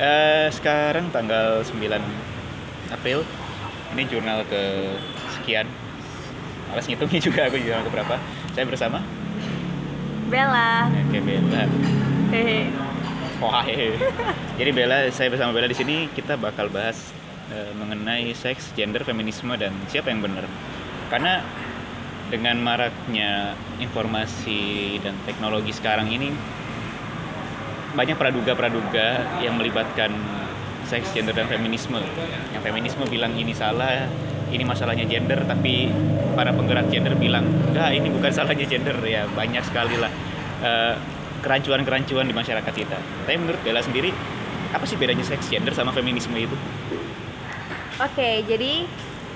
Eh, sekarang tanggal 9 April. Ini jurnal ke sekian. Alas ngitungnya juga aku jurnal ke berapa. Saya bersama. Bella. Oke, Bella. Hehe. Wah, hehe. Jadi Bella, saya bersama Bella di sini kita bakal bahas eh, mengenai seks, gender, feminisme dan siapa yang benar. Karena dengan maraknya informasi dan teknologi sekarang ini banyak praduga-praduga yang melibatkan seks, gender dan feminisme. Yang feminisme bilang ini salah, ini masalahnya gender, tapi para penggerak gender bilang enggak ini bukan salahnya gender ya banyak sekali lah eh, kerancuan-kerancuan di masyarakat kita. Tapi menurut Bella sendiri apa sih bedanya seks, gender sama feminisme itu? Oke, jadi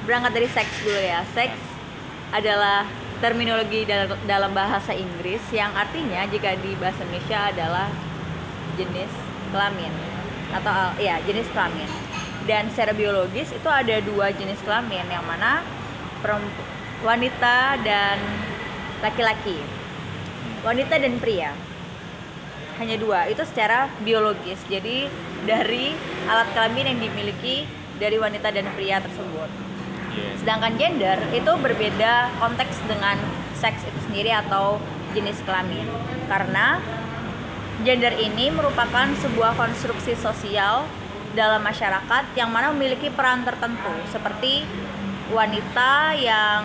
berangkat dari seks dulu ya. Seks adalah terminologi dal- dalam bahasa Inggris yang artinya jika di bahasa Indonesia adalah jenis kelamin atau ya jenis kelamin. Dan secara biologis itu ada dua jenis kelamin yang mana wanita dan laki-laki. Wanita dan pria. Hanya dua, itu secara biologis. Jadi dari alat kelamin yang dimiliki dari wanita dan pria tersebut. Iya. Sedangkan gender itu berbeda konteks dengan seks itu sendiri atau jenis kelamin. Karena gender ini merupakan sebuah konstruksi sosial dalam masyarakat yang mana memiliki peran tertentu seperti wanita yang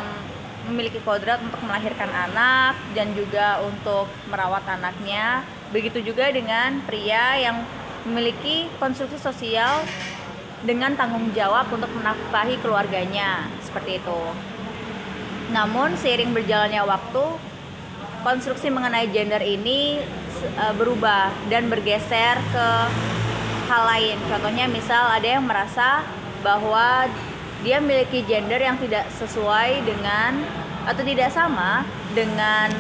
memiliki kodrat untuk melahirkan anak dan juga untuk merawat anaknya. Begitu juga dengan pria yang memiliki konstruksi sosial dengan tanggung jawab untuk menafkahi keluarganya seperti itu. Namun seiring berjalannya waktu, konstruksi mengenai gender ini eh, berubah dan bergeser ke hal lain. Contohnya misal ada yang merasa bahwa dia memiliki gender yang tidak sesuai dengan atau tidak sama dengan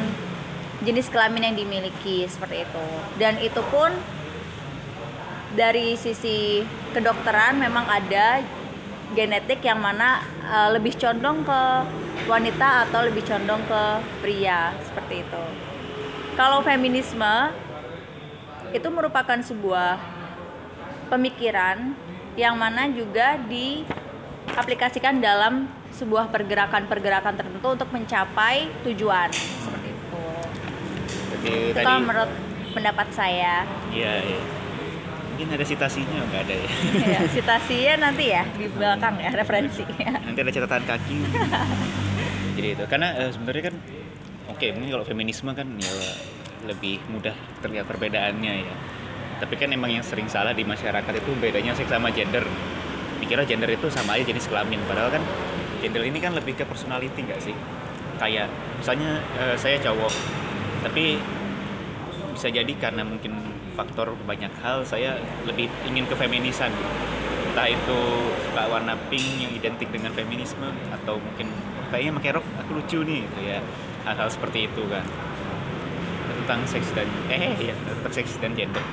jenis kelamin yang dimiliki seperti itu. Dan itu pun dari sisi kedokteran memang ada genetik yang mana uh, lebih condong ke wanita atau lebih condong ke pria seperti itu. Kalau feminisme itu merupakan sebuah pemikiran yang mana juga diaplikasikan dalam sebuah pergerakan-pergerakan tertentu untuk mencapai tujuan seperti itu. Jadi Itu tadi kalau menurut pendapat saya. Iya, iya. Mungkin ada citasinya nggak ada ya. ya, citasinya nanti ya di belakang ya referensi. Nanti ada catatan kaki. Jadi itu karena eh, sebenarnya kan oke mungkin kalau feminisme kan ya lebih mudah terlihat perbedaannya ya. Tapi kan emang yang sering salah di masyarakat itu bedanya seks sama gender. Dikira gender itu sama aja jenis kelamin padahal kan gender ini kan lebih ke personality nggak sih? Kayak misalnya eh, saya cowok tapi bisa jadi karena mungkin faktor banyak hal saya lebih ingin ke feminisan. Entah itu suka warna pink yang identik dengan feminisme atau mungkin "Oh, kayaknya pakai rok aku lucu nih gitu ya. Hal-hal seperti itu kan. Tentang seks dan eh ya tentang seks dan gender.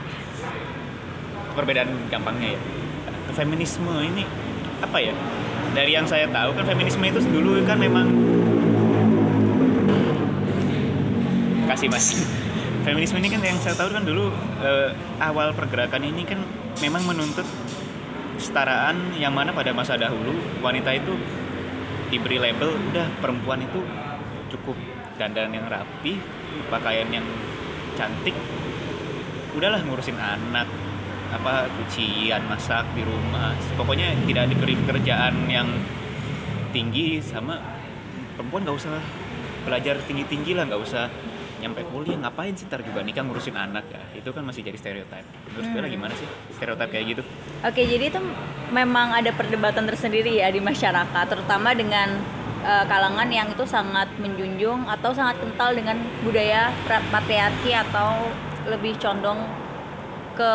Perbedaan gampangnya ya. Feminisme ini apa ya? Dari yang saya tahu kan feminisme itu dulu kan memang kasih mas feminisme ini kan yang saya tahu kan dulu eh, awal pergerakan ini kan memang menuntut kesetaraan yang mana pada masa dahulu wanita itu diberi label udah perempuan itu cukup dandan yang rapi pakaian yang cantik udahlah ngurusin anak apa cucian masak di rumah. Pokoknya tidak diberi pekerjaan yang tinggi sama perempuan nggak usah belajar tinggi tinggi lah nggak usah nyampe kuliah ngapain sih ntar juga nikah ngurusin anak ya? Itu kan masih jadi stereotip menurut Bella gimana sih stereotip kayak gitu? Oke, jadi itu memang ada perdebatan tersendiri ya di masyarakat, terutama dengan eh, kalangan yang itu sangat menjunjung atau sangat kental dengan budaya patriarki atau lebih condong ke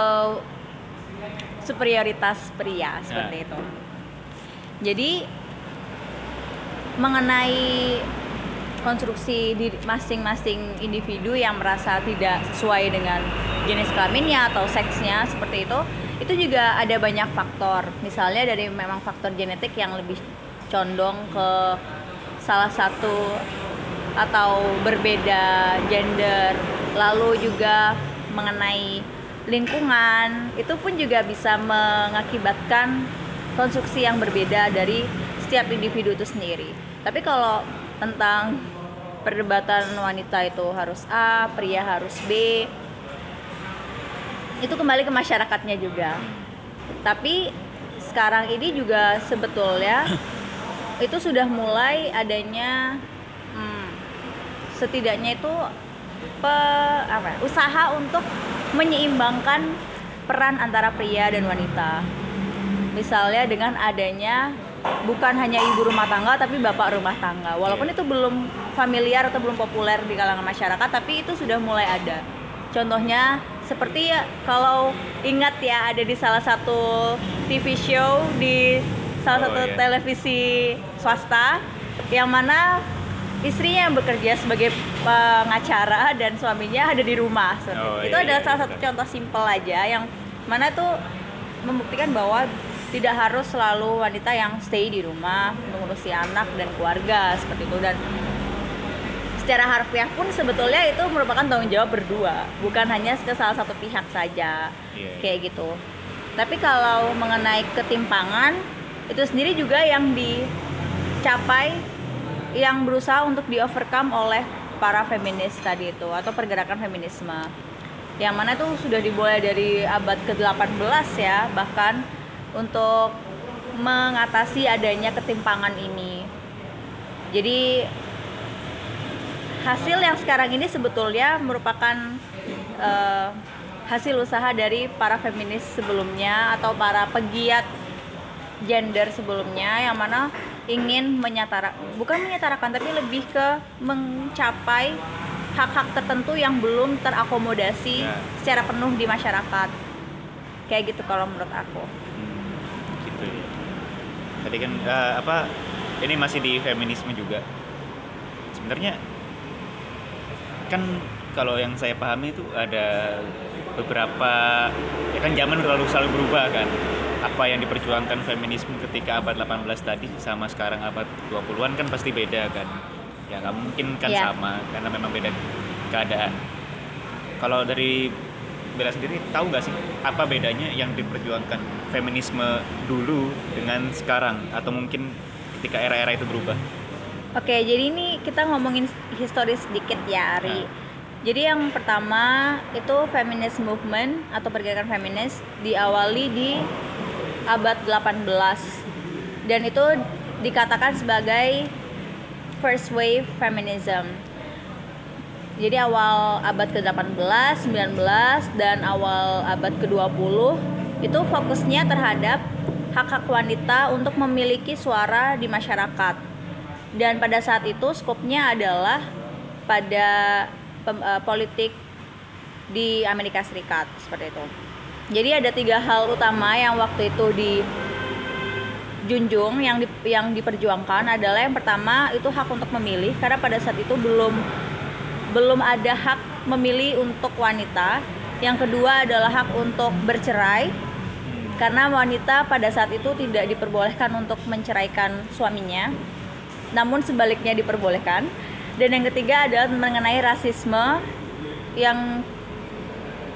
superioritas pria seperti itu. Jadi mengenai konstruksi di masing-masing individu yang merasa tidak sesuai dengan jenis kelaminnya atau seksnya seperti itu itu juga ada banyak faktor misalnya dari memang faktor genetik yang lebih condong ke salah satu atau berbeda gender lalu juga mengenai lingkungan itu pun juga bisa mengakibatkan konstruksi yang berbeda dari setiap individu itu sendiri. Tapi kalau tentang perdebatan wanita itu harus A, pria harus B, itu kembali ke masyarakatnya juga. Tapi sekarang ini juga sebetulnya itu sudah mulai adanya hmm, setidaknya itu pe, apa ya, usaha untuk menyeimbangkan peran antara pria dan wanita. Misalnya dengan adanya bukan hanya ibu rumah tangga tapi bapak rumah tangga. Walaupun itu belum familiar atau belum populer di kalangan masyarakat, tapi itu sudah mulai ada. Contohnya seperti ya kalau ingat ya ada di salah satu TV show di salah Oh, satu iya. televisi swasta yang mana istrinya yang bekerja sebagai pengacara dan suaminya ada di rumah. Oh, itu iya, adalah iya, salah satu betul. contoh simpel aja yang mana tuh membuktikan bahwa tidak harus selalu wanita yang stay di rumah mengurusi anak dan keluarga seperti itu. Dan secara harfiah pun sebetulnya itu merupakan tanggung jawab berdua bukan hanya ke salah satu pihak saja Iya. kayak gitu. Tapi kalau mengenai ketimpangan itu sendiri juga yang dicapai yang berusaha untuk di overcome oleh para feminis tadi itu atau pergerakan feminisme. Yang mana itu sudah dimulai dari abad ke-18 ya bahkan untuk mengatasi adanya ketimpangan ini jadi hasil yang sekarang ini sebetulnya merupakan eh, hasil usaha dari para feminis sebelumnya atau para pegiat gender sebelumnya yang mana ingin menyatara bukan menyatarakan tapi lebih ke mencapai hak-hak tertentu yang belum terakomodasi Ya. secara penuh di masyarakat kayak gitu kalau menurut aku. Tadi kan eh, apa ini masih di feminisme juga. Sebenarnya kan kalau yang saya pahami itu ada beberapa ya kan zaman terlalu selalu berubah kan. Apa yang diperjuangkan feminisme ketika abad 18 tadi sama sekarang abad 20-an kan pasti beda kan. Ya nggak mungkin kan Iya. sama karena memang beda keadaan. Kalau dari Bella sendiri tahu nggak sih apa bedanya yang diperjuangkan feminisme dulu dengan sekarang atau mungkin ketika era-era itu berubah? Oke, jadi ini kita ngomongin historis sedikit ya, Ari. Nah. Jadi yang pertama itu feminist movement atau pergerakan feminis diawali di abad 18 dan itu dikatakan sebagai first wave feminism. Jadi awal abad ke-18, 19 dan awal abad ke-20 itu fokusnya terhadap hak-hak wanita untuk memiliki suara di masyarakat. Dan pada saat itu skopnya adalah pada eh, politik di Amerika Serikat seperti itu. Jadi ada tiga hal utama yang waktu itu dijunjung yang di- yang diperjuangkan adalah yang pertama itu hak untuk memilih karena pada saat itu belum belum ada hak memilih untuk wanita. Yang kedua adalah hak untuk bercerai karena wanita pada saat itu tidak diperbolehkan untuk menceraikan suaminya namun sebaliknya diperbolehkan dan yang ketiga adalah mengenai rasisme yang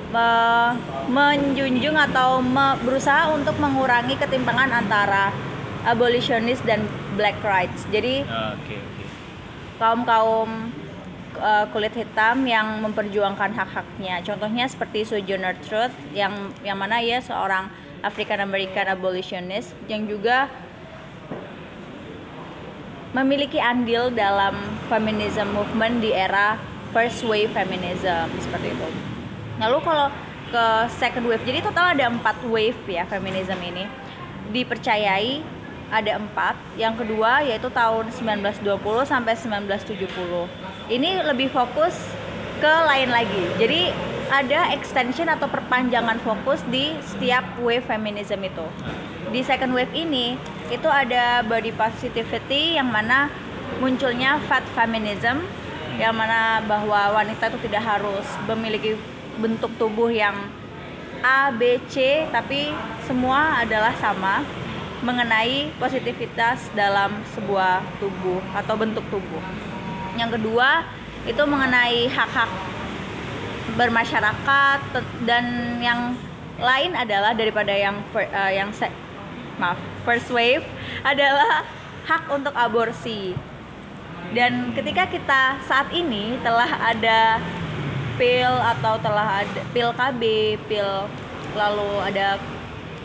me- menjunjung atau me- berusaha untuk mengurangi ketimpangan antara abolitionist dan black rights jadi Oke oke. kaum kaum uh, kulit hitam yang memperjuangkan hak-haknya. Contohnya seperti Sojourner Truth yang yang mana ia seorang African American abolitionist yang juga memiliki andil dalam feminism movement di era first wave feminism seperti itu. Lalu kalau ke second wave, jadi total ada empat wave ya feminism ini. Dipercayai ada empat. Yang kedua yaitu tahun 1920 sampai 1970. Ini lebih fokus ke lain lagi. Jadi ada extension atau perpanjangan fokus di setiap wave feminism itu. Di second wave ini itu ada body positivity yang mana munculnya fat feminism yang mana bahwa wanita itu tidak harus memiliki bentuk tubuh yang A, B, C tapi semua adalah sama mengenai positivitas dalam sebuah tubuh atau bentuk tubuh. Yang kedua itu mengenai hak-hak bermasyarakat dan yang lain adalah daripada yang eh, yang se- maaf first wave adalah hak untuk aborsi. Dan ketika kita saat ini telah ada pil atau telah ada pil KB, pil lalu ada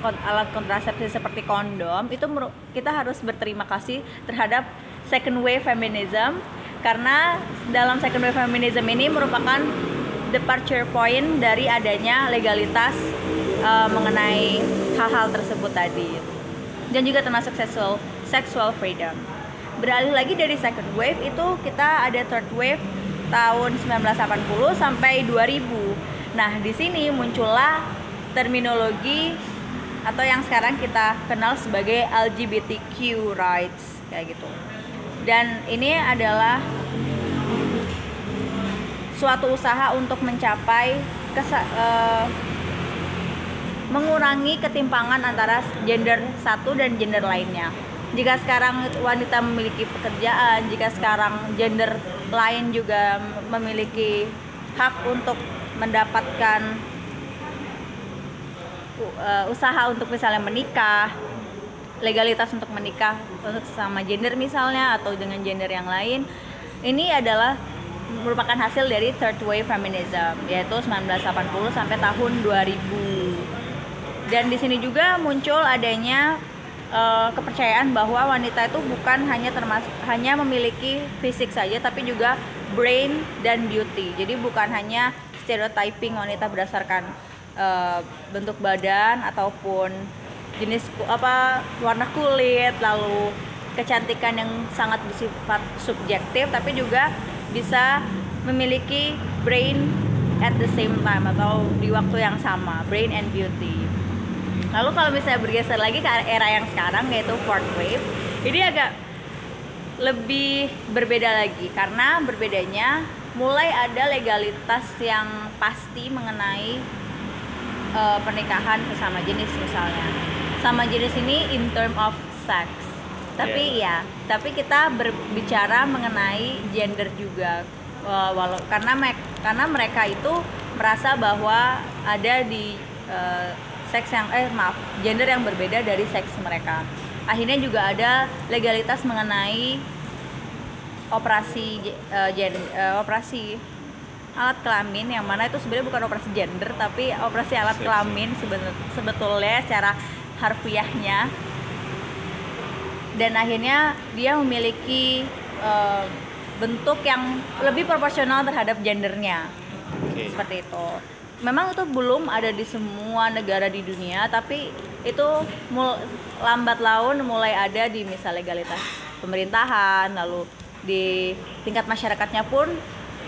alat kontrasepsi seperti kondom, itu kita harus berterima kasih terhadap second wave feminism karena dalam second wave feminism ini merupakan departure point dari adanya legalitas uh, mengenai hal-hal tersebut tadi dan juga termasuk sexual sexual freedom. Beralih lagi dari second wave itu kita ada third wave tahun 1980 sampai 2000. Nah, di sini muncullah terminologi atau yang sekarang kita kenal sebagai LGBTQ rights kayak gitu. Dan ini adalah suatu usaha untuk mencapai kesa- eh, mengurangi ketimpangan antara gender satu dan gender lainnya. Jika sekarang wanita memiliki pekerjaan, jika sekarang gender lain juga memiliki hak untuk mendapatkan uh, usaha untuk misalnya menikah, legalitas untuk menikah untuk sama gender misalnya atau dengan gender yang lain, ini adalah merupakan hasil dari third wave feminism yaitu 1980 sampai tahun 2000 dan di sini juga muncul adanya eh, kepercayaan bahwa wanita itu bukan hanya termasuk hanya memiliki fisik saja tapi juga brain dan beauty. Jadi bukan hanya stereotyping wanita berdasarkan eh, bentuk badan ataupun jenis apa warna kulit lalu kecantikan yang sangat bersifat subjektif tapi juga bisa memiliki brain at the same time atau di waktu yang sama brain and beauty Lalu kalau misalnya bergeser lagi ke era yang sekarang yaitu fourth wave, ini agak lebih berbeda lagi karena berbedanya mulai ada legalitas yang pasti mengenai eh, pernikahan sesama jenis misalnya. Sama jenis ini in term of sex. Tapi ya, tapi kita berbicara mengenai gender juga. Eh, walau karena me- karena mereka itu merasa bahwa ada di eh, seks yang eh maaf gender yang berbeda dari seks mereka akhirnya juga ada legalitas mengenai operasi eh, gen- eh, operasi alat kelamin yang mana itu sebenarnya bukan operasi gender tapi operasi alat kelamin sebetulnya secara harfiahnya dan akhirnya dia memiliki eh, bentuk yang lebih proporsional terhadap gendernya Oke. seperti itu. Memang itu belum ada di semua negara di dunia, tapi itu mul- lambat laun mulai ada di misal legalitas pemerintahan, lalu di tingkat masyarakatnya pun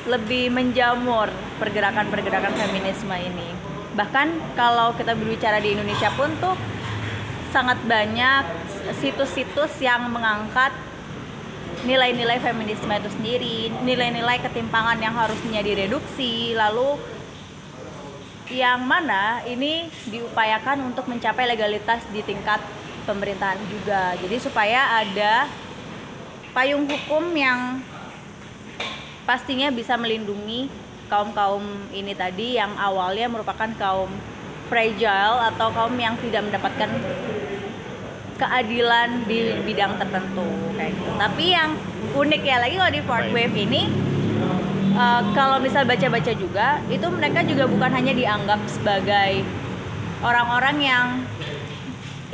lebih menjamur pergerakan-pergerakan feminisme ini. Bahkan kalau kita berbicara di Indonesia pun tuh sangat banyak situs-situs yang mengangkat nilai-nilai feminisme itu sendiri, nilai-nilai ketimpangan yang harusnya direduksi, lalu yang mana ini diupayakan untuk mencapai legalitas di tingkat pemerintahan juga. Jadi supaya ada payung hukum yang pastinya bisa melindungi kaum-kaum ini tadi yang awalnya merupakan kaum fragile atau kaum yang tidak mendapatkan keadilan di bidang tertentu kayak gitu. Tapi yang unik ya lagi kalau di fourth wave ini uh, kalau misal baca-baca juga itu mereka juga bukan hanya dianggap sebagai orang-orang yang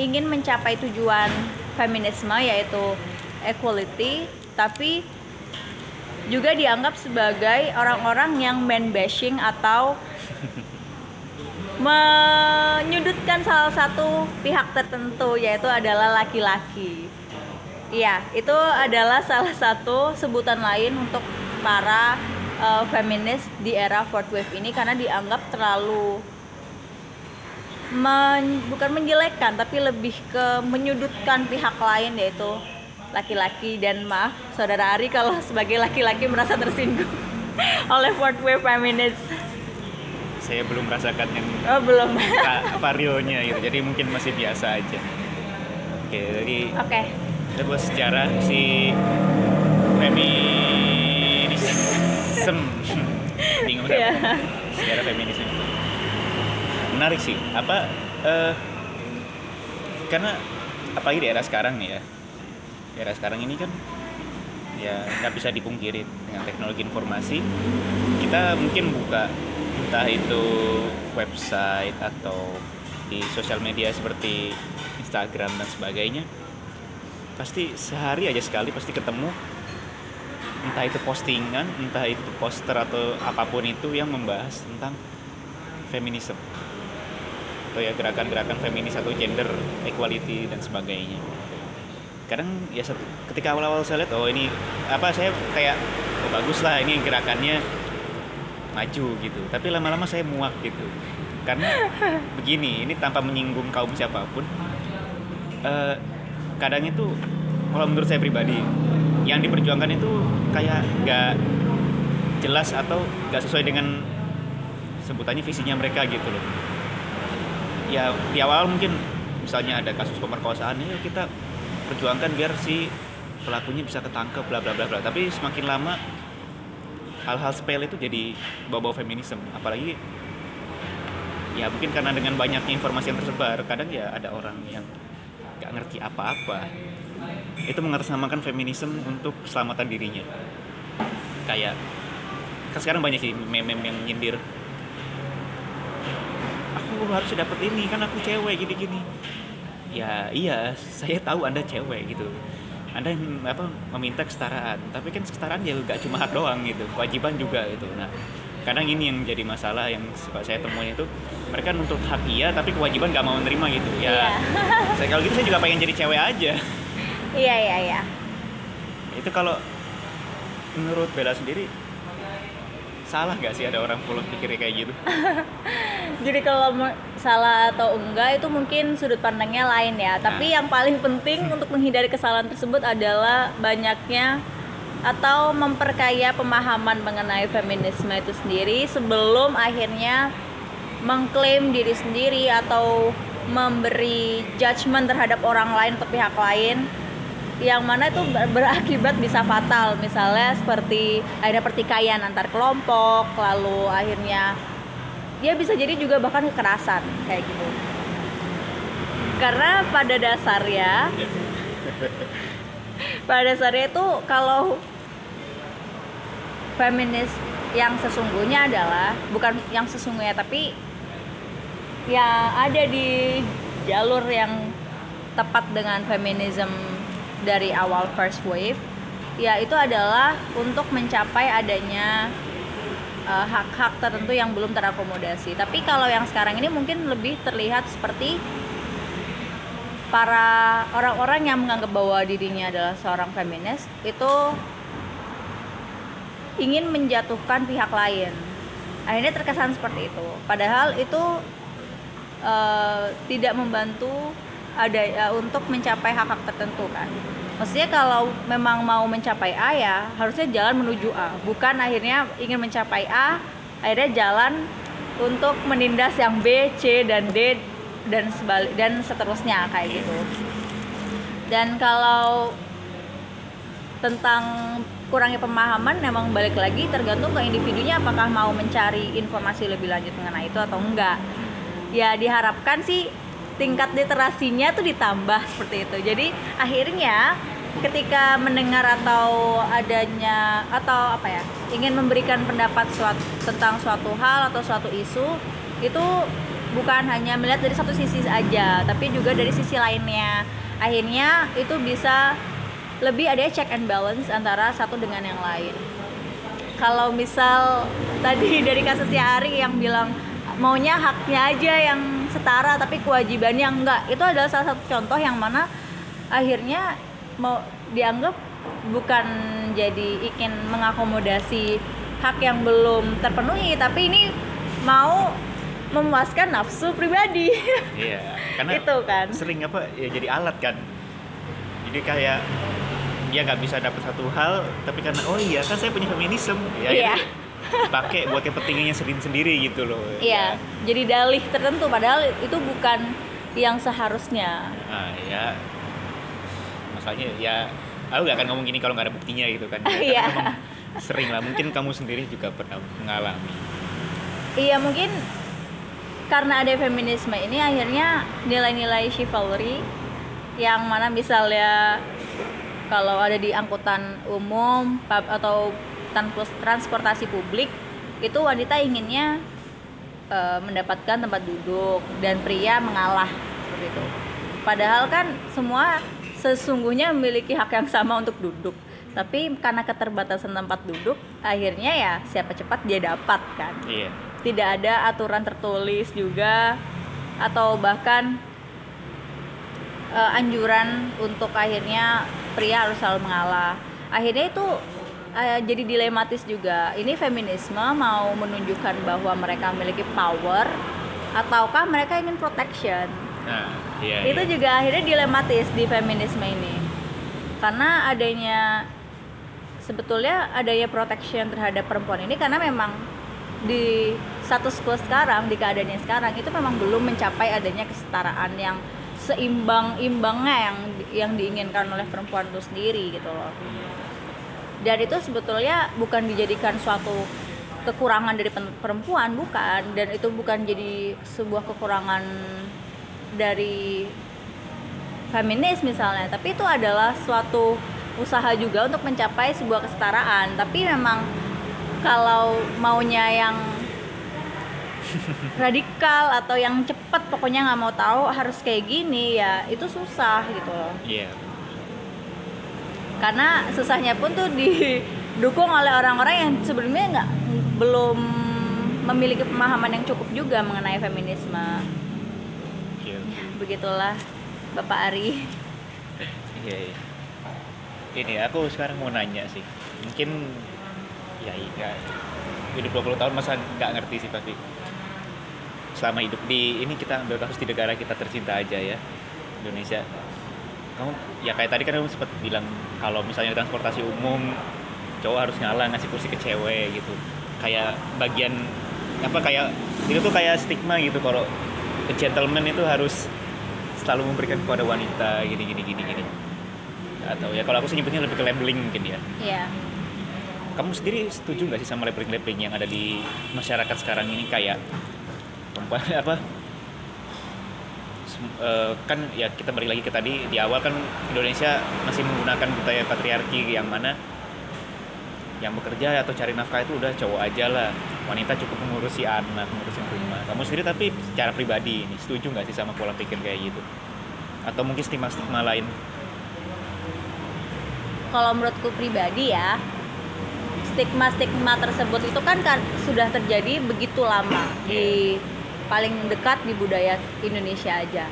ingin mencapai tujuan feminisme yaitu equality tapi juga dianggap sebagai orang-orang yang man bashing atau menyudutkan salah satu pihak tertentu yaitu adalah laki-laki. Iya, itu adalah salah satu sebutan lain untuk para uh, feminis di era fourth wave ini karena dianggap terlalu men- bukan menjelekkan tapi lebih ke menyudutkan pihak lain yaitu laki-laki dan maaf saudara Ari kalau sebagai laki-laki merasa tersinggung oleh fourth wave feminis. Saya belum merasakan yang Oh, belum. realnya gitu. Jadi mungkin masih biasa aja. Oke, jadi Oke. kita buat sejarah si feminism bingung yeah. sejarah feminisme menarik sih apa eh, karena apalagi di era sekarang nih ya di era sekarang ini kan ya nggak bisa dipungkiri dengan teknologi informasi kita mungkin buka entah itu website atau di sosial media seperti Instagram dan sebagainya pasti sehari aja sekali pasti ketemu. Entah itu postingan entah itu poster atau apa pun itu yang membahas tentang feminisme atau ya gerakan-gerakan feminis atau gender equality dan sebagainya. Kadang ya ketika awal-awal saya lihat oh ini apa saya kayak oh bagus lah ini gerakannya maju gitu. Tapi lama-lama saya muak gitu. Karena begini ini tanpa menyinggung kaum siapa pun eh, kadang itu kalau menurut saya pribadi yang diperjuangkan itu kayak nggak jelas atau nggak sesuai dengan sebutannya visinya mereka gitu loh. Ya di awal mungkin misalnya ada kasus pemerkosaan ya kita perjuangkan biar si pelakunya bisa ketangkep bla bla bla bla. Tapi semakin lama hal-hal sepele itu jadi bawa-bawa feminisme. Apalagi ya mungkin karena dengan banyaknya informasi yang tersebar kadang ya ada orang yang nggak ngerti apa-apa. Itu mengatasnamakan feminisme untuk keselamatan dirinya. Kayak kan sekarang banyak sih meme-meme yang nyindir. Aku harus dapat ini kan aku cewek gini-gini. Ya iya saya tahu anda cewek gitu anda yang, apa meminta kesetaraan. Tapi kan kesetaraan ya gak cuma hak doang gitu kewajiban juga gitu. Nah kadang ini yang jadi masalah yang suka saya temuin itu mereka nuntut hak iya tapi kewajiban gak mau menerima gitu. Ya Iya. saya kalau gitu saya juga pengen jadi cewek aja. Iya iya iya. Itu kalau menurut Bella sendiri salah gak sih ada orang pulau pikirnya kayak gitu? Jadi kalau salah atau enggak itu mungkin sudut pandangnya lain ya. Tapi yang paling penting untuk menghindari kesalahan tersebut adalah banyaknya atau memperkaya pemahaman mengenai feminisme itu sendiri sebelum akhirnya mengklaim diri sendiri atau memberi judgement terhadap orang lain atau pihak lain yang mana itu ber- berakibat bisa fatal. Misalnya seperti ada pertikaian antar kelompok lalu akhirnya dia bisa jadi juga bahkan kekerasan kayak gitu. Karena pada dasarnya pada dasarnya itu kalau feminis yang sesungguhnya adalah bukan yang sesungguhnya tapi yang ada di jalur yang tepat dengan feminism dari awal first wave ya itu adalah untuk mencapai adanya uh, hak-hak tertentu yang belum terakomodasi. Tapi kalau yang sekarang ini mungkin lebih terlihat seperti para orang-orang yang menganggap bahwa dirinya adalah seorang feminis itu ingin menjatuhkan pihak lain. Akhirnya terkesan seperti itu. Padahal itu uh, tidak membantu ada uh, untuk mencapai hak-hak tertentu kan. Maksudnya kalau memang mau mencapai A ya harusnya jalan menuju A, bukan akhirnya ingin mencapai A, akhirnya jalan untuk menindas yang B, C dan D dan sebalik dan seterusnya kayak gitu. Dan kalau tentang kurangnya pemahaman memang balik lagi tergantung ke individunya apakah mau mencari informasi lebih lanjut mengenai itu atau enggak. Ya diharapkan sih tingkat literasinya tuh ditambah seperti itu. Jadi akhirnya ketika mendengar atau adanya atau apa ya ingin memberikan pendapat suatu, tentang suatu hal atau suatu isu itu bukan hanya melihat dari satu sisi aja, tapi juga dari sisi lainnya. Akhirnya itu bisa lebih ada check and balance antara satu dengan yang lain. Kalau misal tadi dari kasusnya Ari yang bilang maunya haknya aja yang setara tapi kewajibannya enggak. Itu adalah salah satu contoh yang mana akhirnya mau dianggap bukan jadi ingin mengakomodasi hak yang belum terpenuhi tapi ini mau memuaskan nafsu pribadi. Iya karena itu kan. sering apa ya jadi alat kan. Jadi kayak dia nggak bisa dapat satu hal tapi karena oh iya kan saya punya feminisme. Ya Iya. itu pakai buat kepentingannya sendiri sendiri gitu loh iya jadi dalih tertentu padahal itu bukan yang seharusnya. Ah ya masalahnya ya aku gak akan ngomong gini kalau nggak ada buktinya gitu kan. Iya. sering lah mungkin kamu sendiri juga pernah mengalami. Iya mungkin karena ada feminisme ini akhirnya nilai-nilai chivalry yang mana misalnya kalau ada di angkutan umum atau transportasi publik itu wanita inginnya eh, mendapatkan tempat duduk dan pria mengalah seperti itu. Padahal kan semua sesungguhnya memiliki hak yang sama untuk duduk. Tapi karena keterbatasan tempat duduk, akhirnya ya siapa cepat dia dapat kan Iya. tidak ada aturan tertulis juga atau bahkan eh, anjuran untuk akhirnya pria harus selalu mengalah. Akhirnya itu eh, jadi dilematis juga. Ini feminisme mau menunjukkan bahwa mereka memiliki power ataukah mereka ingin protection? Nah, iya. itu iya. juga akhirnya dilematis di feminisme ini karena adanya sebetulnya adanya protection terhadap perempuan ini karena memang di status quo sekarang di keadaannya sekarang itu memang belum mencapai adanya kesetaraan yang seimbang imbangnya yang yang diinginkan oleh perempuan itu sendiri gitu loh dan itu sebetulnya bukan dijadikan suatu kekurangan dari perempuan bukan. Dan itu bukan jadi sebuah kekurangan dari feminis misalnya. Tapi itu adalah suatu usaha juga untuk mencapai sebuah kesetaraan. Tapi memang kalau maunya yang radikal atau yang cepat pokoknya nggak mau tahu harus kayak gini ya itu susah gitu loh. Iya. Karena susahnya pun tuh didukung oleh orang-orang yang sebelumnya nggak belum memiliki pemahaman yang cukup juga mengenai feminisme Iya. begitulah Bapak Ari Iya, iya. Ini aku sekarang mau nanya sih. Mungkin ya iya. Hidup 20 tahun masa nggak ngerti sih pasti. Selama hidup di ini kita ambil kasus di negara kita tercinta aja ya. Indonesia. Kamu ya kayak tadi kan kamu sempat bilang kalau misalnya transportasi umum cowok harus ngalah ngasih kursi ke cewek gitu. Kayak bagian apa kayak itu tuh kayak stigma gitu kalau gentleman itu harus selalu memberikan kepada wanita gini gini gini gini. Atau ya kalau aku sih nyebutnya lebih ke labeling mungkin ya. Ya kamu sendiri setuju nggak sih sama labeling labeling yang ada di masyarakat sekarang ini? Kayak perempuan apa Eh, kan ya kita balik lagi ke tadi di awal kan Indonesia masih menggunakan budaya patriarki yang mana yang bekerja atau cari nafkah itu udah cowok aja lah. Wanita cukup mengurusi anak mengurusi rumah. Kamu sendiri tapi secara pribadi ini setuju nggak sih sama pola pikir kayak gitu? Atau mungkin stigma stigma lain? Kalau menurutku pribadi ya stigma-stigma tersebut itu kan, kan sudah terjadi begitu lama di paling dekat di budaya Indonesia aja.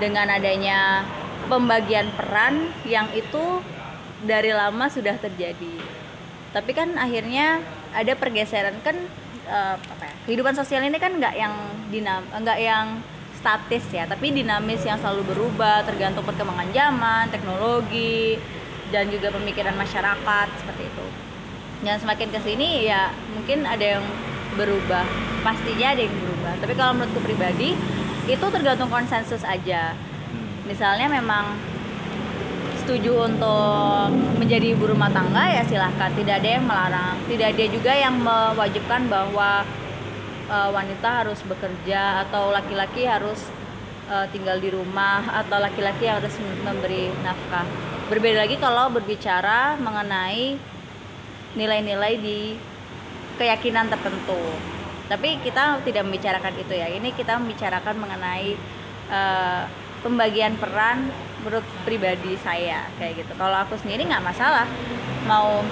Dengan adanya pembagian peran yang itu dari lama sudah terjadi. Tapi kan akhirnya ada pergeseran. Kan eh, apa ya, kehidupan sosial ini kan nggak yang dinam nggak yang statis ya tapi dinamis yang selalu berubah tergantung perkembangan zaman teknologi dan juga pemikiran masyarakat seperti itu. Dan semakin ke sini ya mungkin ada yang berubah. Pastinya ada yang berubah. Tapi kalau menurutku pribadi itu tergantung konsensus aja. Misalnya memang setuju untuk menjadi ibu rumah tangga ya silahkan. Tidak ada yang melarang. Tidak ada juga yang mewajibkan bahwa eh, wanita harus bekerja atau laki-laki harus eh, tinggal di rumah atau laki-laki harus memberi nafkah. Berbeda lagi kalau berbicara mengenai nilai-nilai di keyakinan tertentu. Tapi kita tidak membicarakan itu ya. Ini kita membicarakan mengenai eh, pembagian peran menurut pribadi saya kayak gitu. Kalau aku sendiri nggak masalah mau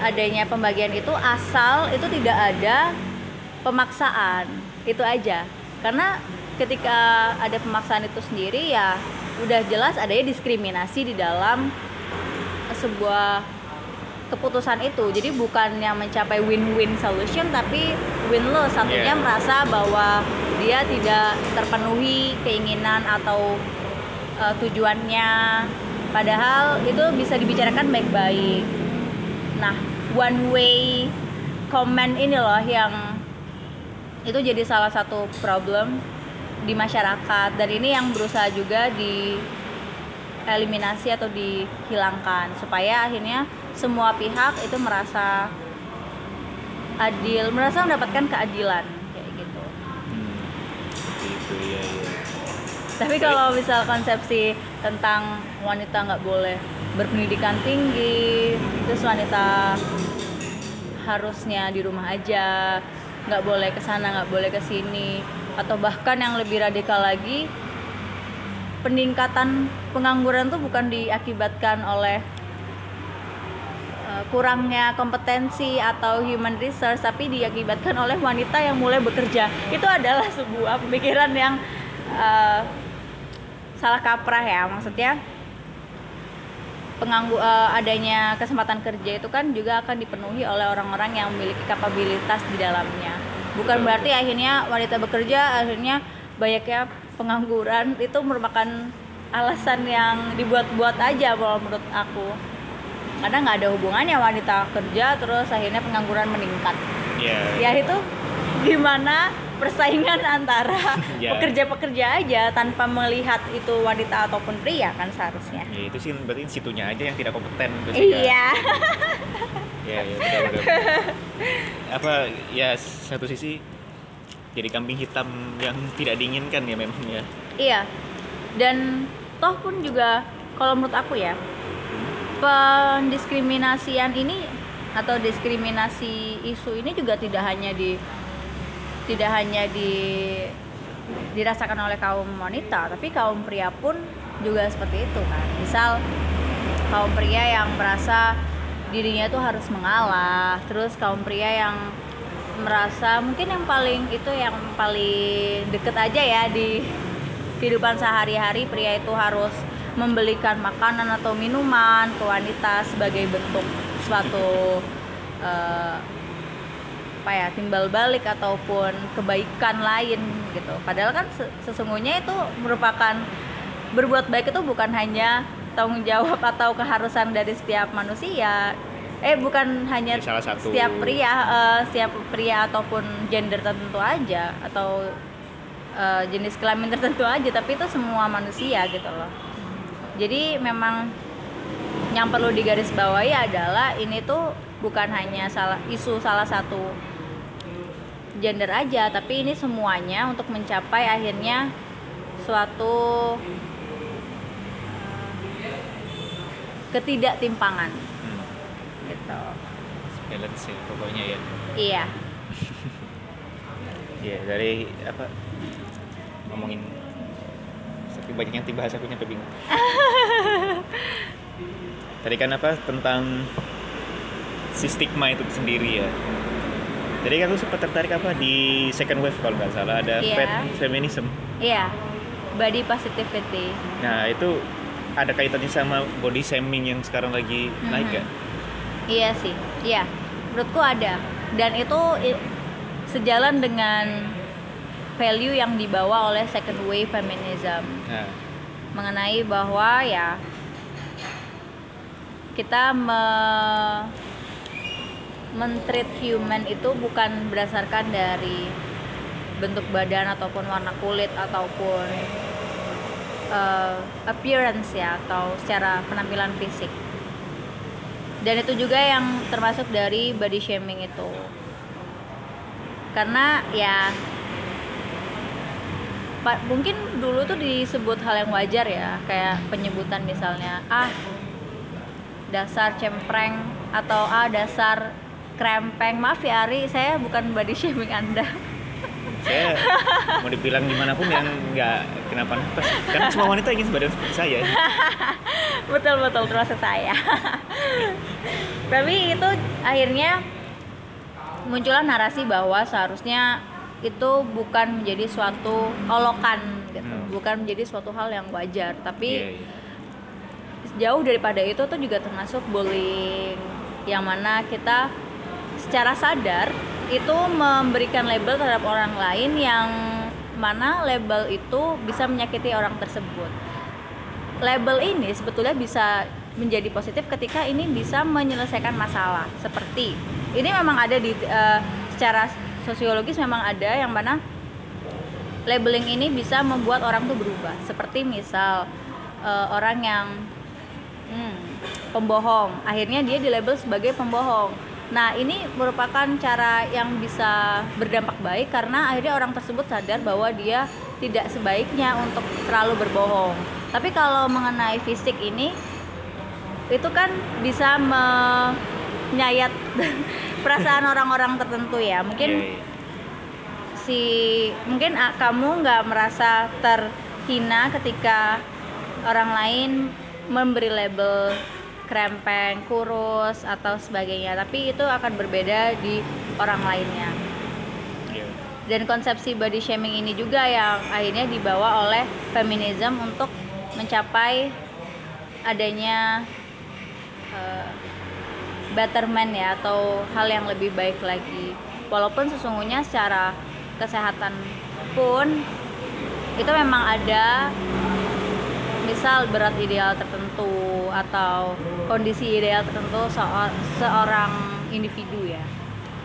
adanya pembagian itu asal itu tidak ada pemaksaan. Itu aja. Karena ketika ada pemaksaan itu sendiri ya udah jelas adanya diskriminasi di dalam sebuah keputusan itu. Jadi bukannya mencapai win-win solution tapi win lo satunya Yeah. merasa bahwa dia tidak terpenuhi keinginan atau uh, tujuannya. Padahal itu bisa dibicarakan baik-baik. Nah one way comment ini loh yang itu jadi salah satu problem di masyarakat. Dan ini yang berusaha juga di eliminasi atau dihilangkan supaya akhirnya semua pihak itu merasa adil merasa mendapatkan keadilan kayak gitu Hmm. Gitu ya, ya. tapi kalau misal konsepsi tentang wanita nggak boleh berpendidikan tinggi terus wanita harusnya di rumah aja nggak boleh ke sana nggak boleh ke sini atau bahkan yang lebih radikal lagi peningkatan pengangguran tuh bukan diakibatkan oleh uh, kurangnya kompetensi atau human resource tapi diakibatkan oleh wanita yang mulai bekerja. Itu adalah sebuah pemikiran yang uh, salah kaprah ya. Maksudnya penganggu uh, adanya kesempatan kerja itu kan juga akan dipenuhi oleh orang-orang yang memiliki kapabilitas di dalamnya. Bukan berarti akhirnya wanita bekerja akhirnya banyaknya pengangguran itu merupakan alasan yang dibuat-buat aja kalau menurut aku karena nggak ada hubungannya wanita kerja terus akhirnya pengangguran meningkat Ya. ya itu gimana persaingan antara Ya. pekerja-pekerja aja tanpa melihat itu wanita ataupun pria kan seharusnya Ya, itu sih berarti situnya aja yang tidak kompeten kan? iya Ya, ya betul, betul. Apa ya satu sisi jadi kambing hitam yang tidak diinginkan ya memang ya. iya dan toh pun juga kalau menurut aku ya pendiskriminasian ini atau diskriminasi isu ini juga tidak hanya di tidak hanya di dirasakan oleh kaum wanita tapi kaum pria pun juga seperti itu kan misal kaum pria yang merasa dirinya tuh harus mengalah terus kaum pria yang merasa mungkin yang paling itu yang paling deket aja ya di kehidupan sehari-hari. Pria itu harus membelikan makanan atau minuman ke wanita sebagai bentuk suatu eh, apa ya timbal balik ataupun kebaikan lain gitu. Padahal kan se- sesungguhnya itu merupakan berbuat baik itu bukan hanya tanggung jawab atau keharusan dari setiap manusia eh bukan hanya Salah satu. setiap pria eh, setiap pria ataupun gender tertentu aja atau eh, jenis kelamin tertentu aja tapi itu semua manusia gitu loh jadi memang yang perlu digarisbawahi adalah ini tuh bukan hanya salah isu salah satu gender aja tapi ini semuanya untuk mencapai akhirnya suatu eh, ketidaktimpangan. Gitu Balance ya pokoknya ya. iya Ya dari apa ngomongin tapi banyak yang dibahas aku nyampe bingung. Tadi kan apa tentang si stigma itu sendiri ya. Jadi kan aku sempat tertarik apa di second wave kalau nggak salah ada Iya. fat feminism. iya body positivity Nah itu ada kaitannya sama body shaming yang sekarang lagi naik Mhm. Iya sih, iya. Menurutku ada. Dan itu sejalan dengan value yang dibawa oleh second wave feminism Nah, mengenai bahwa ya kita me mentreat human itu bukan berdasarkan dari bentuk badan ataupun warna kulit ataupun eh, appearance ya atau secara penampilan fisik dan itu juga yang termasuk dari body shaming itu. Karena ya mungkin dulu tuh disebut hal yang wajar ya kayak penyebutan misalnya ah dasar cempreng atau ah dasar krempeng. Maaf ya Ari saya bukan body shaming anda saya mau dibilang di mana pun yang nggak kenapa-napa karena semua wanita ingin badan seperti saya. Betul betul. Termasuk saya. Tapi itu akhirnya muncullah narasi bahwa seharusnya itu bukan menjadi suatu olokan gitu. Hmm. bukan menjadi suatu hal yang wajar. Tapi Iya, iya. jauh daripada itu tuh juga termasuk bullying. Yang mana kita secara sadar itu memberikan label terhadap orang lain yang mana label itu bisa menyakiti orang tersebut. Label ini sebetulnya bisa menjadi positif ketika ini bisa menyelesaikan masalah seperti ini memang ada di eh, secara sosiologis memang ada yang mana labeling ini bisa membuat orang tuh berubah. Seperti misal eh, orang yang hmm, pembohong akhirnya dia dilabel sebagai pembohong Nah, ini merupakan cara yang bisa berdampak baik karena akhirnya orang tersebut sadar bahwa dia tidak sebaiknya untuk terlalu berbohong. Tapi kalau mengenai fisik ini itu kan bisa menyayat perasaan orang-orang tertentu ya. Mungkin Iya, iya. si mungkin ah, kamu nggak merasa terhina ketika orang lain memberi label krempeng, kurus atau sebagainya, tapi itu akan berbeda di orang lainnya. Iya. Dan konsepsi body shaming ini juga yang akhirnya dibawa oleh feminism untuk mencapai adanya eh, betterment ya atau hal yang lebih baik lagi. Walaupun sesungguhnya secara kesehatan pun itu memang ada misal berat ideal tertentu atau kondisi ideal tertentu seo- seorang individu ya.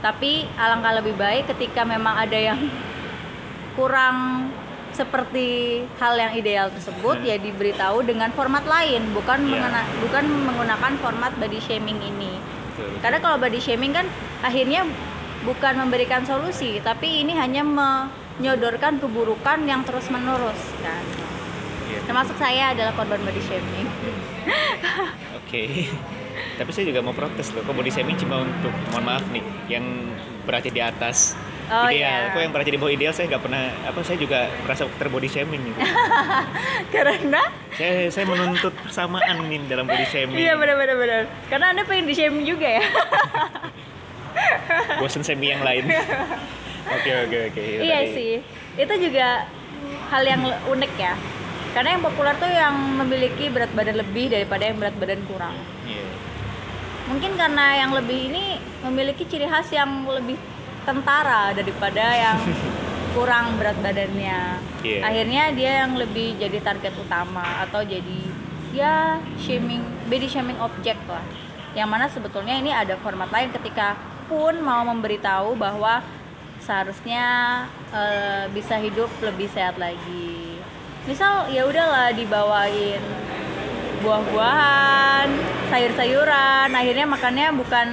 Tapi alangkah lebih baik ketika memang ada yang kurang seperti hal yang ideal tersebut Hmm. ya diberitahu dengan format lain bukan Iya. mengena- bukan menggunakan format body shaming ini. Betul. Karena kalau body shaming kan akhirnya bukan memberikan solusi, tapi ini hanya menyodorkan keburukan yang terus menerus kan. Iya. Termasuk saya adalah korban body shaming. Oke. Tapi saya juga mau protes loh, kok body shaming cuma untuk, mohon maaf nih, yang berarti di atas Oh, ideal. iya. Kok yang berarti di bawah ideal saya nggak pernah, apa saya juga merasa terbody shaming gitu. Karena saya saya menuntut persamaan nih dalam body shaming. iya benar-benar benar. Karena anda pengen di shaming juga ya. Bosen semi yang lain. Oke oke oke. Iya tadi. sih. Itu juga hal yang unik ya. Karena yang populer tuh yang memiliki berat badan lebih daripada yang berat badan kurang. Iya. Mungkin karena yang lebih ini memiliki ciri khas yang lebih tentara daripada yang kurang berat badannya. Iya. Akhirnya dia yang lebih jadi target utama atau jadi ya shaming, body shaming objek lah. Yang mana sebetulnya ini ada format lain ketika pun mau memberitahu bahwa seharusnya eh, bisa hidup lebih sehat lagi. Misal ya udahlah dibawain buah-buahan, sayur-sayuran, akhirnya makannya bukan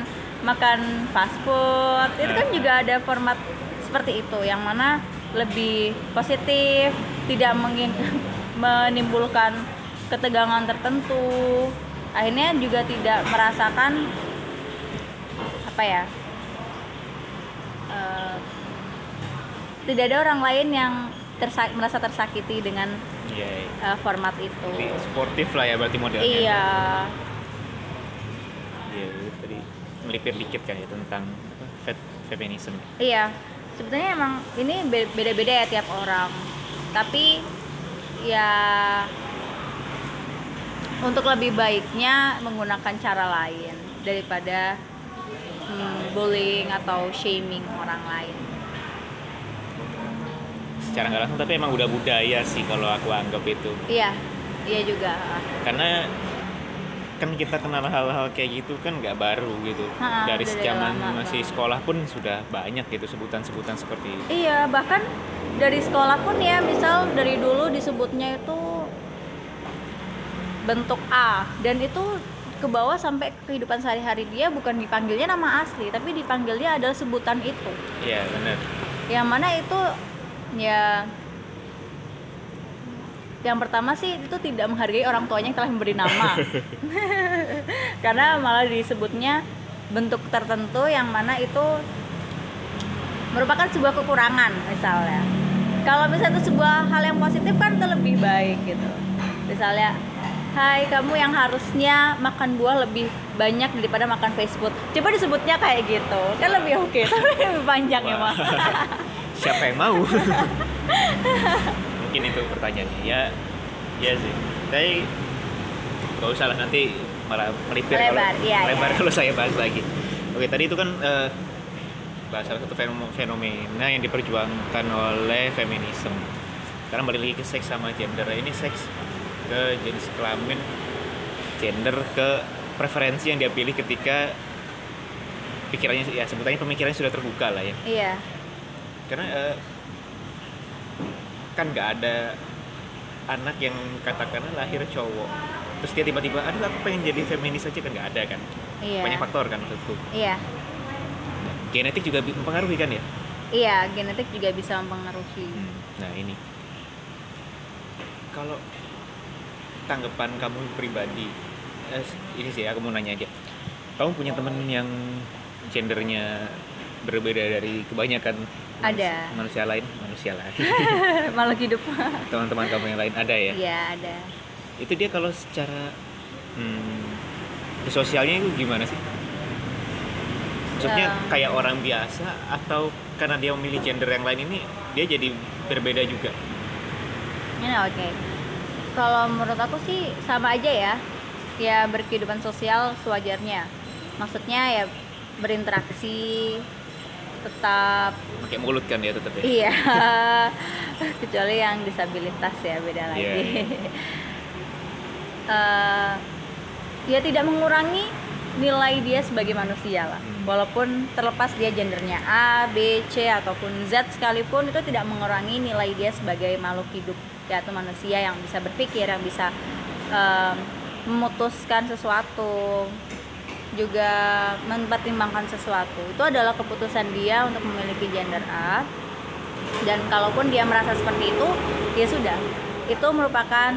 makan fast food. Itu kan juga ada format seperti itu yang mana lebih positif, tidak mengin- menimbulkan ketegangan tertentu. Akhirnya juga tidak merasakan apa ya? eh, tidak ada orang lain yang tersa- merasa tersakiti dengan Iya. iya. eh, format itu. Lebih sportif lah ya berarti modelnya. Iya. Iya, tadi melipir dikit kan ya tentang feminisme. Iya, sebetulnya emang ini be- beda-beda ya tiap orang. Tapi ya untuk lebih baiknya menggunakan cara lain daripada hmm, bullying atau shaming orang lain. Secara nggak langsung tapi emang udah budaya sih kalau aku anggap itu. Iya, iya juga. Karena kan kita kenal hal-hal kayak gitu kan nggak baru gitu. Ha-ha, Dari zaman masih sekolah pun sudah banyak gitu sebutan-sebutan seperti itu. Iya, bahkan dari sekolah pun ya, misal dari dulu disebutnya itu bentuk A dan itu ke bawah sampai kehidupan sehari-hari dia bukan dipanggilnya nama asli, tapi dipanggilnya adalah sebutan itu. Iya benar. Yang mana itu ya yang pertama sih itu tidak menghargai orang tuanya yang telah memberi nama. Karena malah disebutnya bentuk tertentu yang mana itu merupakan sebuah kekurangan misalnya. Kalau misalnya itu sebuah hal yang positif kan itu lebih baik gitu. Misalnya, hai kamu yang harusnya makan buah lebih banyak daripada makan fast food. Coba disebutnya kayak gitu, kan lebih oke. Tapi lebih panjang ya Wah. Siapa yang mau? Mungkin itu pertanyaannya. Ya, ya sih. Tapi gak usah lah nanti malah melipir Lebar, kalau iya, lebar iya. kalau saya bahas lagi. Oke, tadi itu kan eh, bahas salah satu fenom- fenomena yang diperjuangkan oleh feminisme. Sekarang balik lagi ke seks sama gender. Ini seks ke jenis kelamin, gender ke preferensi yang dia pilih ketika pikirannya ya sebutannya pemikirannya sudah terbuka lah ya Iya. Karena eh, kan nggak ada anak yang katakanlah lahir cowok terus dia tiba-tiba aduh aku pengen jadi feminis aja kan nggak ada kan? Iya. banyak faktor kan maksudku. Iya. genetik juga mempengaruhi kan ya? Iya genetik juga bisa mempengaruhi. Nah ini. Kalau tanggapan kamu pribadi eh, ini sih aku mau nanya aja. Kamu punya temen yang gendernya berbeda dari kebanyakan Ada. manusia lain manusia lain. Makhluk hidup. Teman-teman kamu yang lain ada ya? Iya ada. Itu dia kalau secara hmm, sosialnya itu gimana sih? Maksudnya Ya. kayak orang biasa atau karena dia memilih gender yang lain ini dia jadi berbeda juga? Ini oke. Kalau menurut aku sih sama aja ya. Ya berkehidupan sosial sewajarnya. Maksudnya ya berinteraksi tetap pakai mulut kan dia tetap ya? Iya. Kecuali yang disabilitas ya beda lagi. Iya. Eh, ya tidak mengurangi nilai dia sebagai manusia lah. Hmm. walaupun terlepas dia gendernya A, B, C ataupun Z sekalipun itu tidak mengurangi nilai dia sebagai makhluk hidup yaitu manusia yang bisa berpikir yang bisa em, memutuskan sesuatu juga mempertimbangkan sesuatu. Itu adalah keputusan dia untuk memiliki gender A. Dan kalaupun dia merasa seperti itu ya sudah. Itu merupakan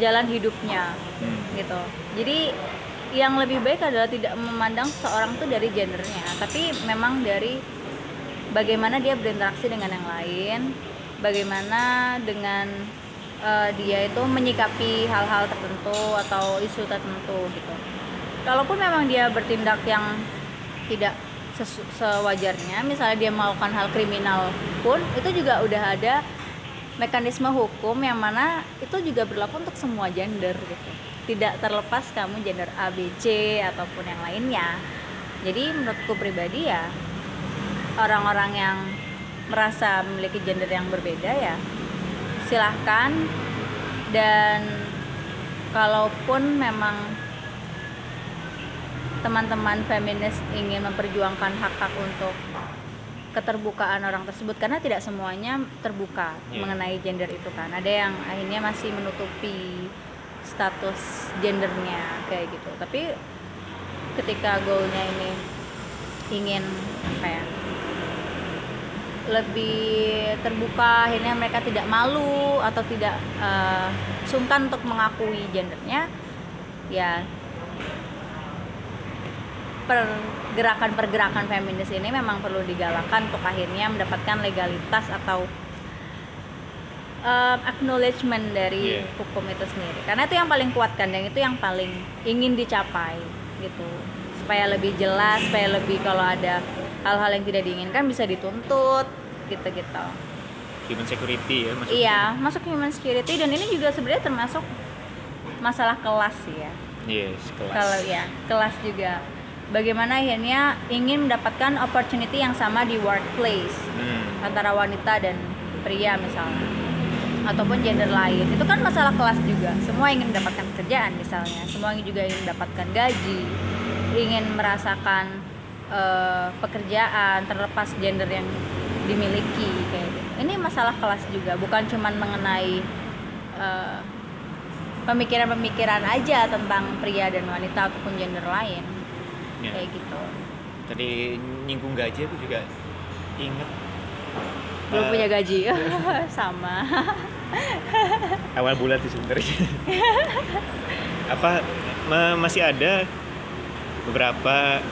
jalan hidupnya Hmm. gitu. Jadi yang lebih baik adalah tidak memandang seorang itu dari gendernya tapi memang dari bagaimana dia berinteraksi dengan yang lain bagaimana dengan eh, dia itu menyikapi hal-hal tertentu atau isu tertentu gitu kalaupun memang dia bertindak yang tidak sewajarnya misalnya dia melakukan hal kriminal pun itu juga udah ada mekanisme hukum yang mana itu juga berlaku untuk semua gender gitu. Tidak terlepas kamu gender A, B, C ataupun yang lainnya. Jadi menurutku pribadi ya orang-orang yang merasa memiliki gender yang berbeda ya silahkan. Dan kalaupun memang teman-teman feminis ingin memperjuangkan hak-hak untuk keterbukaan orang tersebut karena tidak semuanya terbuka Iya. mengenai gender itu kan ada yang akhirnya masih menutupi status gendernya kayak gitu tapi ketika goalnya ini ingin apa ya lebih terbuka akhirnya mereka tidak malu atau tidak eh, sungkan untuk mengakui gendernya ya pergerakan-pergerakan feminis ini memang perlu digalakkan untuk akhirnya mendapatkan legalitas atau um, acknowledgement dari Iya. hukum itu sendiri. Karena itu yang paling kuat kan dan itu yang paling ingin dicapai gitu. Supaya lebih jelas supaya lebih kalau ada hal-hal yang tidak diinginkan bisa dituntut gitu-gitu. Human security ya maksudnya. Iya masuk human security dan ini juga sebenarnya termasuk masalah kelas ya. Yes kelas. Kalau ya kelas juga bagaimana akhirnya ingin mendapatkan opportunity yang sama di workplace? Hmm. antara wanita dan pria misalnya. Ataupun gender lain. Itu kan masalah kelas juga. Semua ingin mendapatkan pekerjaan misalnya. Semua juga ingin mendapatkan gaji. Ingin merasakan eh, pekerjaan terlepas gender yang dimiliki kayak gitu. Ini masalah kelas juga. Bukan cuman mengenai eh, pemikiran-pemikiran aja tentang pria dan wanita ataupun gender lain Ya. kayak gitu. Tadi nyinggung gaji aku juga inget belum eh, punya gaji. sama. Awal bulan sih sebenarnya apa ma- masih ada beberapa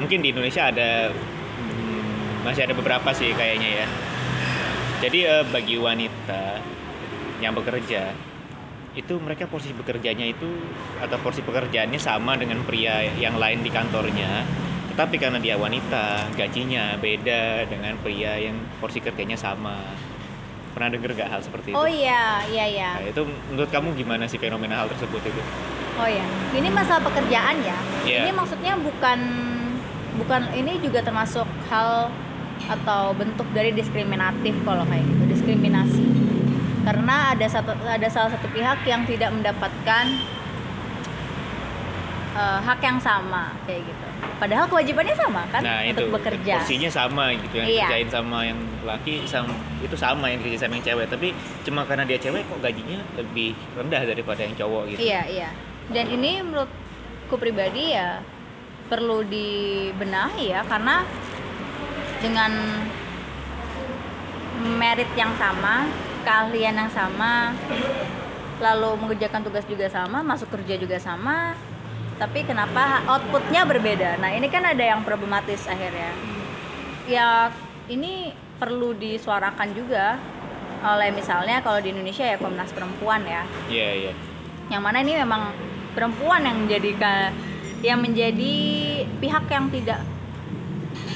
mungkin di Indonesia ada hmm, masih ada beberapa sih kayaknya ya. Jadi eh, bagi wanita yang bekerja itu mereka porsi bekerjanya itu atau porsi pekerjaannya sama dengan pria yang lain di kantornya tetapi karena dia wanita gajinya beda dengan pria yang porsi kerjanya sama pernah dengar gak hal seperti itu? oh iya iya iya Nah, itu menurut kamu gimana sih fenomena hal tersebut itu? Oh ya, ini masalah pekerjaan ya. Iya. Ini maksudnya bukan bukan ini juga termasuk hal atau bentuk dari diskriminatif kalau kayak gitu, diskriminasi. Karena ada satu ada salah satu pihak yang tidak mendapatkan eh, hak yang sama kayak gitu. Padahal kewajibannya sama kan nah itu untuk bekerja. porsinya sama gitu yang Iya. kerjain sama yang laki sama itu sama yang kerja sama yang cewek tapi cuma karena dia cewek kok gajinya lebih rendah daripada yang cowok gitu. Iya, iya. Dan ini menurutku pribadi ya perlu dibenahi ya karena dengan merit yang sama keahlian yang sama lalu mengerjakan tugas juga sama masuk kerja juga sama tapi kenapa outputnya berbeda? Nah ini kan ada yang problematis akhirnya. Ya ini perlu disuarakan juga oleh misalnya kalau di Indonesia ya Komnas Perempuan ya. Iya, iya. yang mana ini memang perempuan yang menjadi yang menjadi pihak yang tidak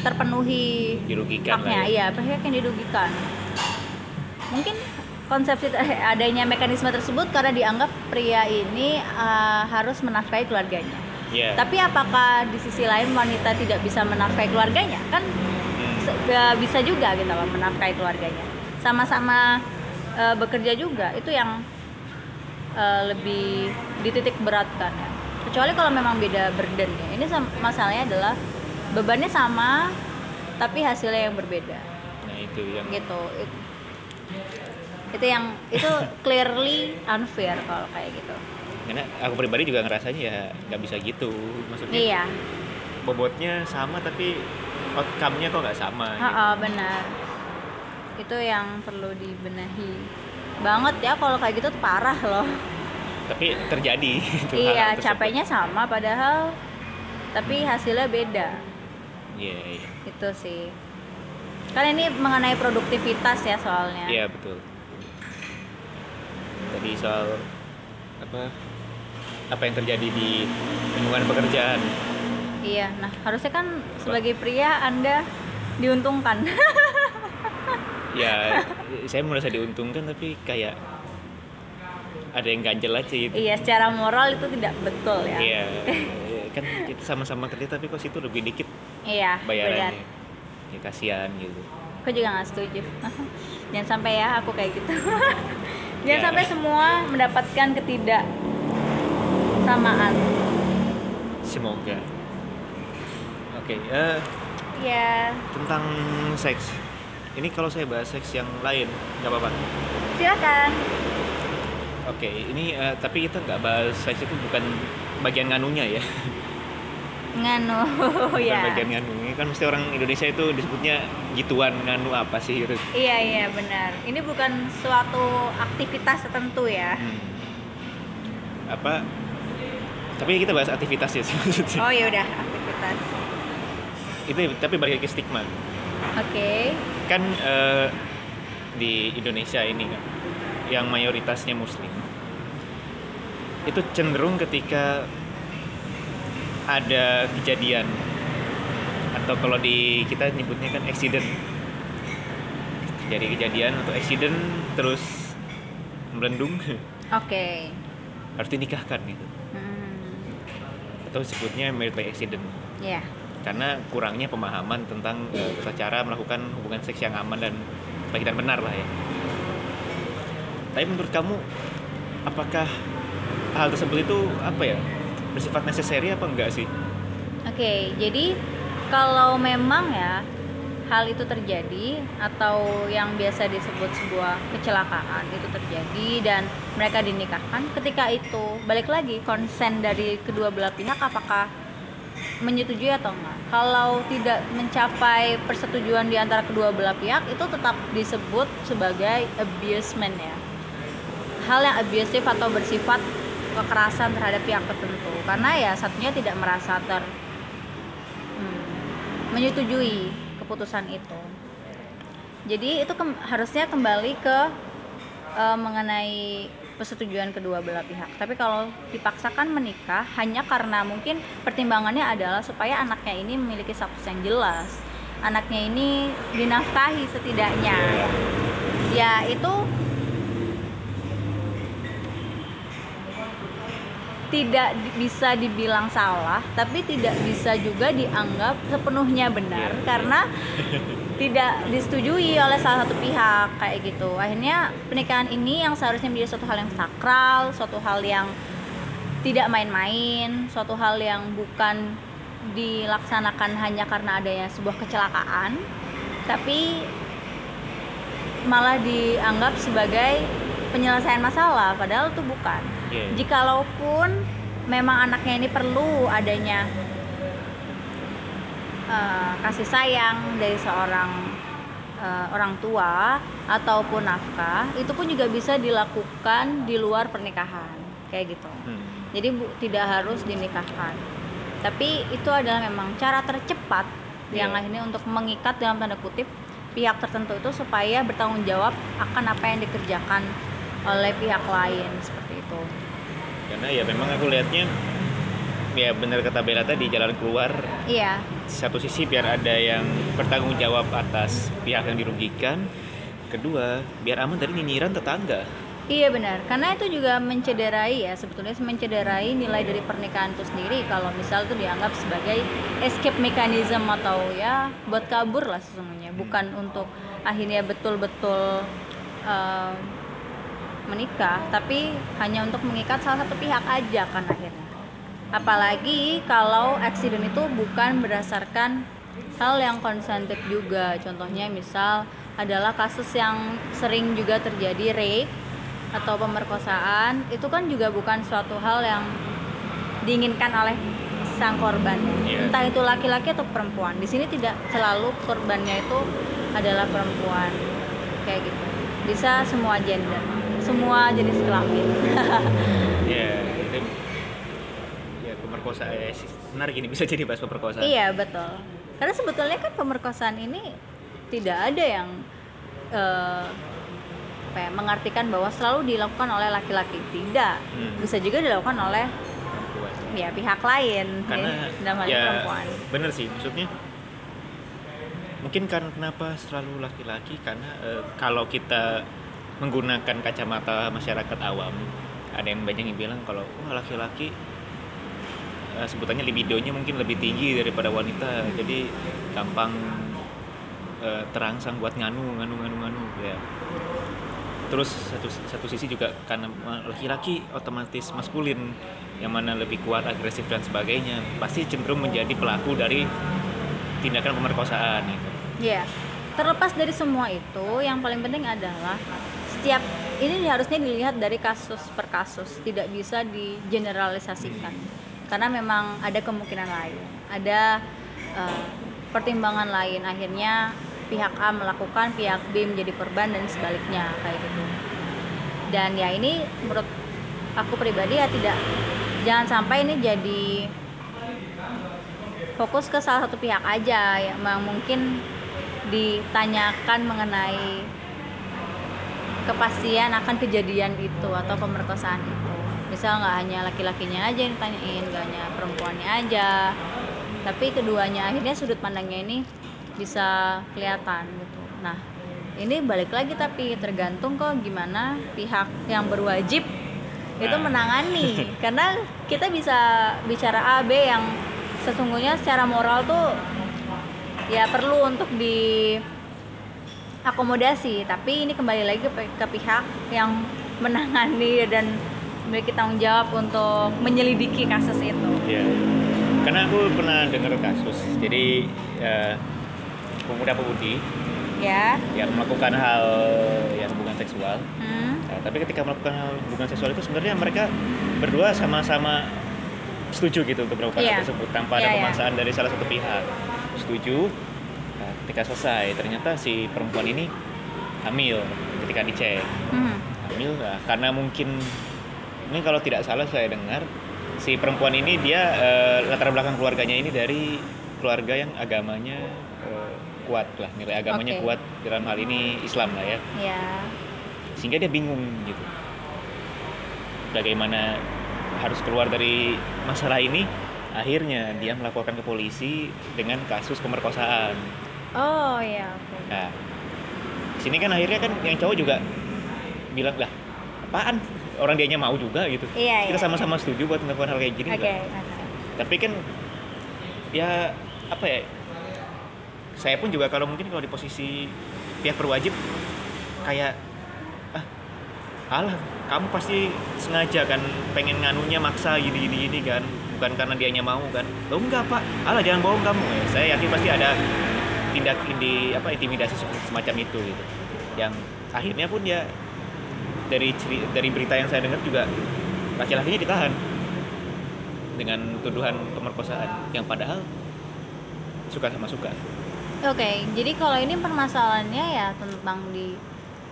terpenuhi Dirugikan haknya. ya. iya pihak yang dirugikan. Mungkin konsepsi eh, adanya mekanisme tersebut karena dianggap pria ini eh, harus menafkahi keluarganya. Iya. tapi apakah di sisi lain wanita tidak bisa menafkahi keluarganya? Kan Hmm. nggak bisa juga gitu loh menafkahi keluarganya. Sama-sama eh, bekerja juga itu yang eh, lebih dititik beratkan. Ya kecuali kalau memang beda burdennya ini sam- masalahnya adalah bebannya sama tapi hasilnya yang berbeda. Nah, itu yang gitu. It- itu yang itu clearly unfair kalau kayak gitu karena aku pribadi juga ngerasanya ya nggak bisa gitu. Maksudnya iya bobotnya sama tapi outcome-nya kok nggak sama. gitu. Ha, benar itu yang perlu dibenahi banget ya kalau kayak gitu parah loh Tapi terjadi itu iya tersebut. capeknya sama padahal tapi hasilnya beda Iya, iya. itu sih kan ini mengenai produktivitas ya soalnya Iya, betul. Tadi soal apa apa yang terjadi di lingkungan pekerjaan. Iya, nah harusnya kan sebagai pria anda diuntungkan. Ya saya merasa diuntungkan tapi kayak ada yang ganjel aja gitu. Iya secara moral itu tidak betul ya. Iya kan kita sama-sama kerja tapi kok situ lebih dikit iya benar. Bayarannya ya kasihan gitu. Aku juga nggak setuju. Jangan sampai ya aku kayak gitu jangan Ya. sampai semua mendapatkan ketidak samaan. Semoga. Oke eh, ya tentang seks. Ini kalau saya bahas seks yang lain nggak apa-apa? Silakan. Oke ini eh, tapi kita nggak bahas seks itu bukan bagian nganunya ya nganu ya. bagian nganu. Ini kan mesti orang Indonesia itu disebutnya gituan nganu apa sih gitu iya iya benar. Ini bukan suatu aktivitas tertentu ya. Hmm. apa? Tapi kita bahas aktivitas ya sih maksudnya. Oh ya udah aktivitas. Itu tapi balik lagi ke stigma. Oke. Kan eh, di Indonesia ini kan yang mayoritasnya muslim itu cenderung ketika ada kejadian. Atau kalau di kita nyebutnya kan accident. Jadi kejadian atau accident terus melendung oke. Harus dinikahkan gitu. Hmm, atau sebutnya married by accident. Ya karena kurangnya pemahaman tentang eh, tata cara melakukan hubungan seks yang aman dan baik dan benar lah ya. Tapi menurut kamu apakah hal tersebut itu apa ya bersifat necessary apa enggak sih? Oke, jadi kalau memang ya hal itu terjadi atau yang biasa disebut sebuah kecelakaan itu terjadi dan mereka dinikahkan, ketika itu balik lagi konsen dari kedua belah pihak apakah menyetujui atau enggak. Kalau tidak mencapai persetujuan di antara kedua belah pihak itu tetap disebut sebagai abusement ya. Hal yang abusive atau bersifat kekerasan terhadap pihak tertentu karena ya satunya tidak merasa ter hmm, menyetujui keputusan itu. Jadi itu kem- harusnya kembali ke eh, mengenai persetujuan kedua belah pihak. Tapi kalau dipaksakan menikah hanya karena mungkin pertimbangannya adalah supaya anaknya ini memiliki status yang jelas, anaknya ini dinafkahi setidaknya. Ya itu tidak bisa dibilang salah, tapi tidak bisa juga dianggap sepenuhnya benar Iya. karena tidak disetujui oleh salah satu pihak kayak gitu. Akhirnya pernikahan ini yang seharusnya menjadi suatu hal yang sakral, suatu hal yang tidak main-main, suatu hal yang bukan dilaksanakan hanya karena adanya sebuah kecelakaan, tapi malah dianggap sebagai penyelesaian masalah, padahal itu bukan. Iya. Jikalaupun memang anaknya ini perlu adanya eh, kasih sayang dari seorang eh, orang tua ataupun nafkah itu pun juga bisa dilakukan di luar pernikahan kayak gitu Hmm. jadi bu, tidak harus dinikahkan tapi itu adalah memang cara tercepat yang Iya. akhirnya untuk mengikat dalam tanda kutip pihak tertentu itu supaya bertanggung jawab akan apa yang dikerjakan oleh pihak lain seperti itu Karena ya memang aku lihatnya ya benar kata Bella tadi jalan keluar iya. satu sisi biar ada yang bertanggung jawab atas pihak yang dirugikan kedua biar aman dari nyinyiran tetangga. Iya benar, karena itu juga mencederai ya sebetulnya mencederai nilai dari pernikahan itu sendiri. Kalau misal itu dianggap sebagai escape mechanism atau ya buat kabur lah sesungguhnya, bukan untuk akhirnya betul-betul eh, menikah, tapi hanya untuk mengikat salah satu pihak aja kan akhirnya. Apalagi kalau accident itu bukan berdasarkan hal yang konsentrate juga, contohnya misal adalah kasus yang sering juga terjadi rape atau pemerkosaan itu kan juga bukan suatu hal yang diinginkan oleh sang korban. Iya. entah itu laki-laki atau perempuan. Di sini tidak selalu korbannya itu adalah perempuan. Kayak gitu. Bisa semua gender semua jenis kelamin. Ya itu ya pemerkosaan ya, sih, menarik ini bisa jadi bahas pemerkosaan. Iya betul. Karena sebetulnya kan pemerkosaan ini tidak ada yang eh, apa ya, mengartikan bahwa selalu dilakukan oleh laki-laki. Tidak. Hmm. bisa juga dilakukan oleh perempuan. ya pihak lain karena ya, dalam hal ya perempuan. bener sih maksudnya mungkin kan kenapa selalu laki-laki? Karena eh, kalau kita menggunakan kacamata masyarakat awam. Ada yang banyak yang bilang kalau wah laki-laki eh, sebutannya libidonya mungkin lebih tinggi daripada wanita jadi gampang eh, terangsang buat nganu nganu nganu nganu. Ya. Terus satu satu sisi juga karena laki-laki otomatis maskulin yang mana lebih kuat agresif dan sebagainya pasti cenderung menjadi pelaku dari tindakan pemerkosaan gitu. ya terlepas dari semua itu yang paling penting adalah setiap ini harusnya dilihat dari kasus per kasus tidak bisa digeneralisasikan. Karena memang ada kemungkinan lain ada eh, pertimbangan lain. Akhirnya pihak A melakukan pihak B menjadi korban dan sebaliknya kayak gitu. Dan ya ini menurut aku pribadi ya tidak jangan sampai ini jadi fokus ke salah satu pihak aja. Yang memang mungkin ditanyakan mengenai kepastian akan kejadian itu atau pemerkosaan itu. Misal nggak hanya laki-lakinya aja yang ditanyain nggak hanya perempuannya aja. Tapi keduanya akhirnya sudut pandangnya ini bisa kelihatan gitu. Nah ini balik lagi tapi tergantung kok gimana pihak yang berwajib itu Nah. menangani. Karena kita bisa bicara A B yang sesungguhnya secara moral tuh ya perlu untuk di akomodasi tapi ini kembali lagi ke, ke pihak yang menangani dan memiliki tanggung jawab untuk menyelidiki kasus itu Ya. Karena aku pernah dengar kasus. Jadi ya, pemuda-pemudi ya yang melakukan hal yang hubungan seksual. hmm. Nah, tapi ketika melakukan hal hubungan seksual itu sebenarnya mereka berdua sama-sama setuju gitu untuk melakukan Iya. hal tersebut tanpa ada Iya, iya. pemaksaan dari salah satu pihak. Setuju. Ketika selesai. Ternyata si perempuan ini hamil ketika dicek. Hmm. hamil nah, karena mungkin ini kalau tidak salah saya dengar si perempuan ini dia eh, latar belakang keluarganya ini dari keluarga yang agamanya eh, kuat lah nilai agamanya Oke. kuat dalam hal ini Islam lah ya. Ya sehingga dia bingung gitu. Bagaimana harus keluar dari masalah ini? Akhirnya dia melaporkan ke polisi dengan kasus pemerkosaan oh ya oke Nah, sini kan akhirnya kan yang cowok juga bilang lah, apaan? Orang dianya mau juga gitu. Iya, Kita iya, sama-sama setuju buat melakukan hal kayak gini. oke lah. Tapi kan ya apa ya? Saya pun juga kalau mungkin kalau di posisi pihak berwajib kayak ah alah kamu pasti sengaja kan pengen nganunya maksa gini gini gini kan bukan karena dianya mau kan lo enggak pak alah jangan bohong kamu ya, saya yakin pasti ada tindak indi apa intimidasi se- semacam itu gitu yang akhirnya pun ya dari ceri- dari berita yang saya dengar juga laki-lakinya ditahan dengan tuduhan pemerkosaan yang padahal suka sama suka Oke, jadi kalau ini permasalahannya ya tentang di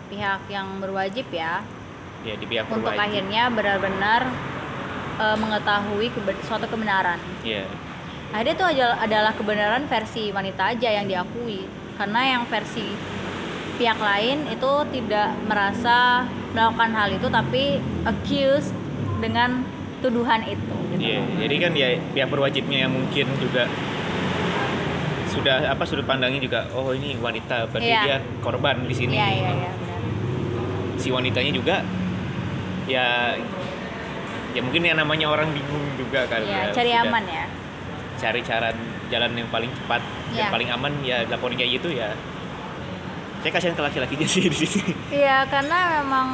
pihak yang berwajib ya ya di pihak untuk berwajib. akhirnya benar-benar eh, mengetahui suatu kebenaran. Iya. Akhirnya itu adalah kebenaran versi wanita aja yang diakui, karena yang versi pihak lain itu tidak merasa melakukan hal itu, tapi accused dengan tuduhan itu. Gitu. Iya, jadi kan ya pihak berwajibnya yang mungkin juga sudah apa sudut pandangnya juga oh ini wanita berarti Iya. dia korban di sini. Iya iya iya. benar. Si wanitanya juga ya ya mungkin yang namanya orang bingung juga kan. Iya, ya, cari sudah aman ya. Cari cara jalan yang paling cepat Iya. dan paling aman ya laporin kayak gitu ya. Saya kasihan ke laki-lakinya sih di sini. Iya, karena memang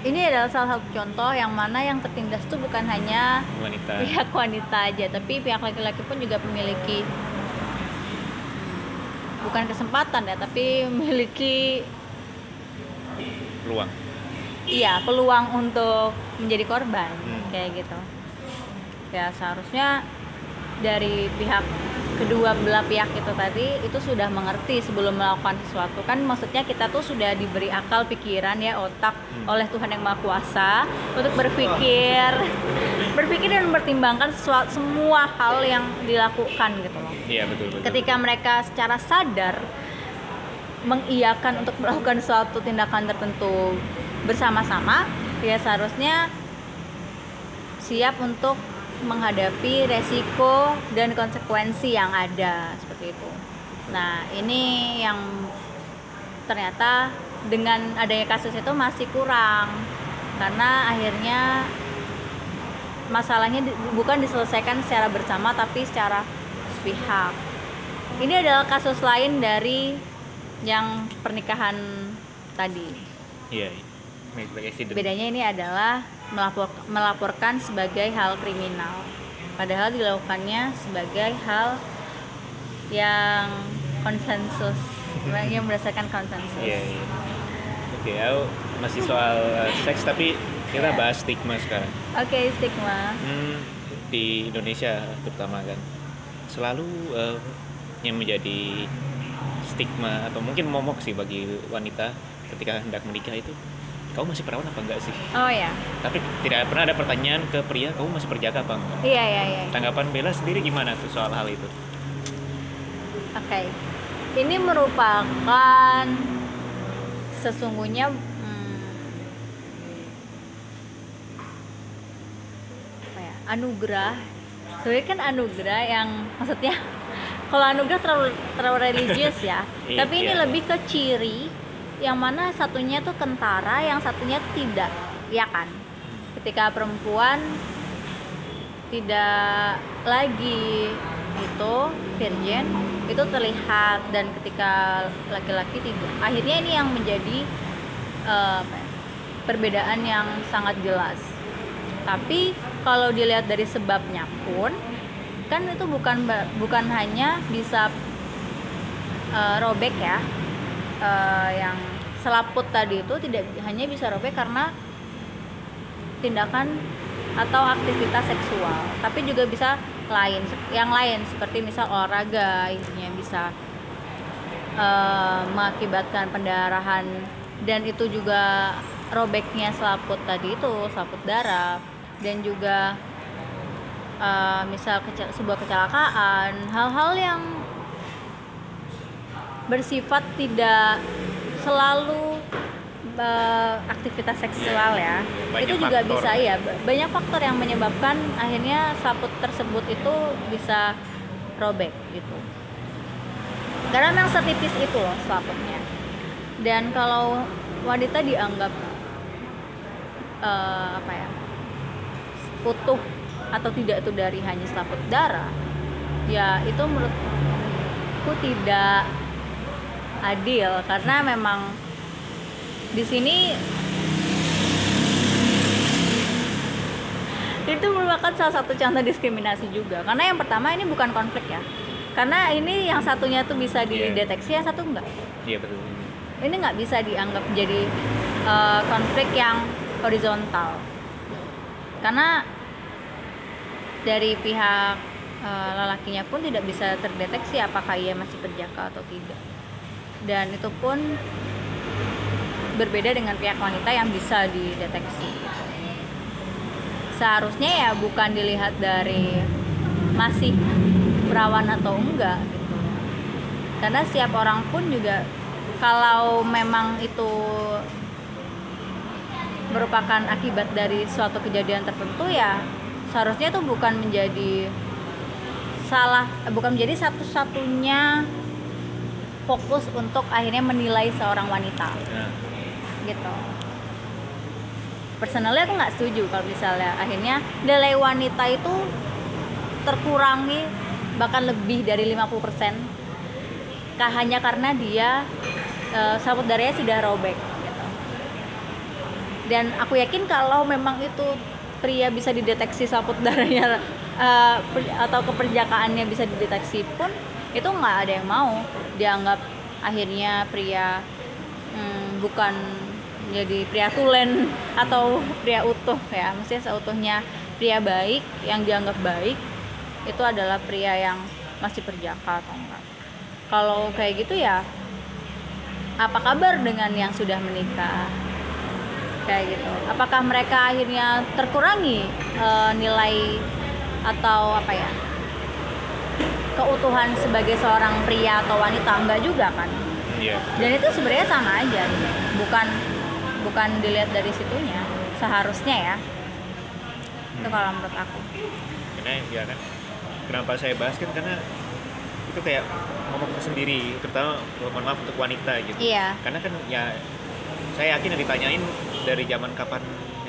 ini adalah salah satu contoh yang mana yang tertindas itu bukan hanya Wanita. pihak wanita aja, tapi pihak laki-laki pun juga memiliki bukan kesempatan ya, tapi memiliki Ruang. iya peluang untuk menjadi korban Hmm. kayak gitu. Ya seharusnya dari pihak kedua belah pihak itu tadi itu sudah mengerti sebelum melakukan sesuatu kan maksudnya kita tuh sudah diberi akal pikiran ya otak Hmm. oleh Tuhan yang Maha Kuasa untuk berpikir berpikir dan mempertimbangkan sesuatu, semua hal yang dilakukan gitu loh Iya betul betul. ketika mereka secara sadar mengiyakan untuk melakukan suatu tindakan tertentu bersama-sama ya seharusnya siap untuk menghadapi resiko dan konsekuensi yang ada seperti itu. Nah, ini yang ternyata dengan adanya kasus itu masih kurang karena akhirnya masalahnya di- bukan diselesaikan secara bersama tapi secara pihak. Ini adalah kasus lain dari yang pernikahan tadi. Iya. iya. Bedanya ini adalah melapor, melaporkan sebagai hal kriminal. Padahal dilakukannya sebagai hal yang konsensus, yang berdasarkan konsensus. Iya, iya. Oke, aku masih soal uh, seks tapi kita Iya. bahas stigma sekarang. Oke, stigma. Hmm, di Indonesia terutama kan selalu uh, yang menjadi stigma atau mungkin momok sih bagi wanita ketika hendak menikah itu kamu masih perawan apa enggak sih? Oh ya, Tapi tidak pernah ada pertanyaan ke pria kamu masih perjaka apa enggak? iya iya iya. Tanggapan Bella sendiri gimana tuh soal hal itu? Oke, ini merupakan sesungguhnya hmm, apa ya, anugerah. Sebenarnya kan anugerah yang maksudnya kalau anugerah terlalu terlalu religius ya. Iya. Tapi ini lebih ke ciri yang mana satunya tuh kentara, yang satunya tidak, ya kan? Ketika perempuan tidak lagi itu virgin itu terlihat. Dan ketika laki-laki tidak. Akhirnya ini yang menjadi ya, perbedaan yang sangat jelas. Tapi kalau dilihat dari sebabnya pun kan itu bukan bukan hanya bisa eh, robek ya Eh, yang selaput tadi itu tidak hanya bisa robek karena tindakan atau aktivitas seksual tapi juga bisa lain yang lain seperti misal olahraga intinya bisa eh, mengakibatkan pendarahan dan itu juga robeknya selaput tadi itu selaput darah dan juga eh, misal kecel- sebuah kecelakaan hal-hal yang bersifat tidak selalu eh, aktivitas seksual ya. Banyak itu juga faktor. bisa ya ba- banyak faktor yang menyebabkan akhirnya selaput tersebut itu bisa robek gitu. Karena memang setipis itu loh selaputnya dan kalau wanita dianggap eh, apa ya utuh atau tidak itu dari hanya selaput darah ya itu menurutku tidak adil karena memang di sini itu merupakan salah satu contoh diskriminasi juga. Karena yang pertama ini bukan konflik ya. Karena ini yang satunya tuh bisa Iya. dideteksi yang satu enggak. Iya betul. ini nggak bisa dianggap menjadi eh, konflik yang horizontal. Karena dari pihak eh, lelakinya pun tidak bisa terdeteksi apakah ia masih perjaka atau tidak dan itu pun berbeda dengan pihak wanita yang bisa dideteksi. Seharusnya ya bukan dilihat dari masih perawan atau enggak gitu. Karena setiap orang pun juga kalau memang itu merupakan akibat dari suatu kejadian tertentu ya seharusnya itu bukan menjadi salah eh, bukan menjadi satu-satunya fokus untuk akhirnya menilai seorang wanita. Nah, gitu. Personalnya aku nggak setuju kalau misalnya akhirnya nilai wanita itu terkurangi bahkan lebih dari 50% kah hanya karena dia uh, saput darahnya sudah robek gitu. dan aku yakin kalau memang itu pria bisa dideteksi saput darahnya uh, per- atau keperjakaannya bisa dideteksi pun itu nggak ada yang mau. Dianggap akhirnya pria hmm, bukan jadi pria tulen atau pria utuh ya. Maksudnya seutuhnya pria baik yang dianggap baik itu adalah pria yang masih perjaka atau enggak. Kalau kayak gitu ya apa kabar dengan yang sudah menikah? Kayak gitu. Apakah mereka akhirnya terkurangi eh, nilai atau apa ya keutuhan sebagai seorang pria atau wanita enggak juga kan? Iya. Dan itu sebenarnya sama aja gitu. bukan bukan dilihat dari situnya seharusnya ya. Itu kalau menurut aku. Karena ya kan kenapa saya bahas kan karena itu kayak ngomong sendiri terutama mohon maaf untuk wanita gitu. Iya. Karena kan ya saya yakin yang ditanyain dari zaman kapan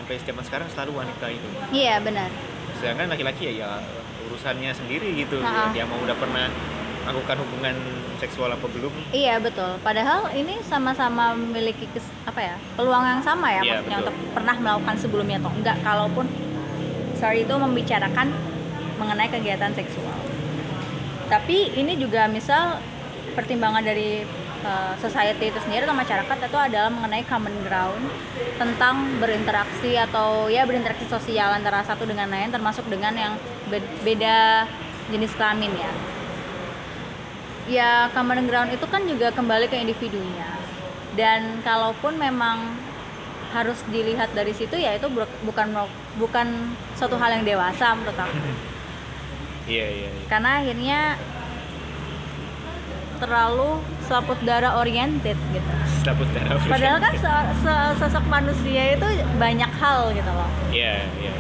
sampai zaman sekarang selalu wanita itu. Iya benar. Sedangkan laki-laki ya, ya urusannya sendiri gitu. Ha-ha. dia mau udah pernah melakukan hubungan seksual apa belum? Iya betul. Padahal ini sama-sama memiliki kes- apa ya peluang yang sama ya Iya, maksudnya betul. untuk pernah melakukan sebelumnya atau enggak. Kalaupun sorry itu membicarakan mengenai kegiatan seksual. Tapi ini juga misal pertimbangan dari uh, society itu sendiri atau masyarakat itu adalah mengenai common ground tentang berinteraksi atau ya berinteraksi sosial antara satu dengan lain termasuk dengan yang beda jenis kelamin ya. Ya common ground itu kan juga kembali ke individunya. Dan kalaupun memang harus dilihat dari situ ya itu bukan bukan suatu hal yang dewasa menurut aku. Iya iya iya. karena akhirnya terlalu selaput darah oriented gitu. Selaput darah padahal kan se- se- sosok manusia itu banyak hal gitu loh. Iya iya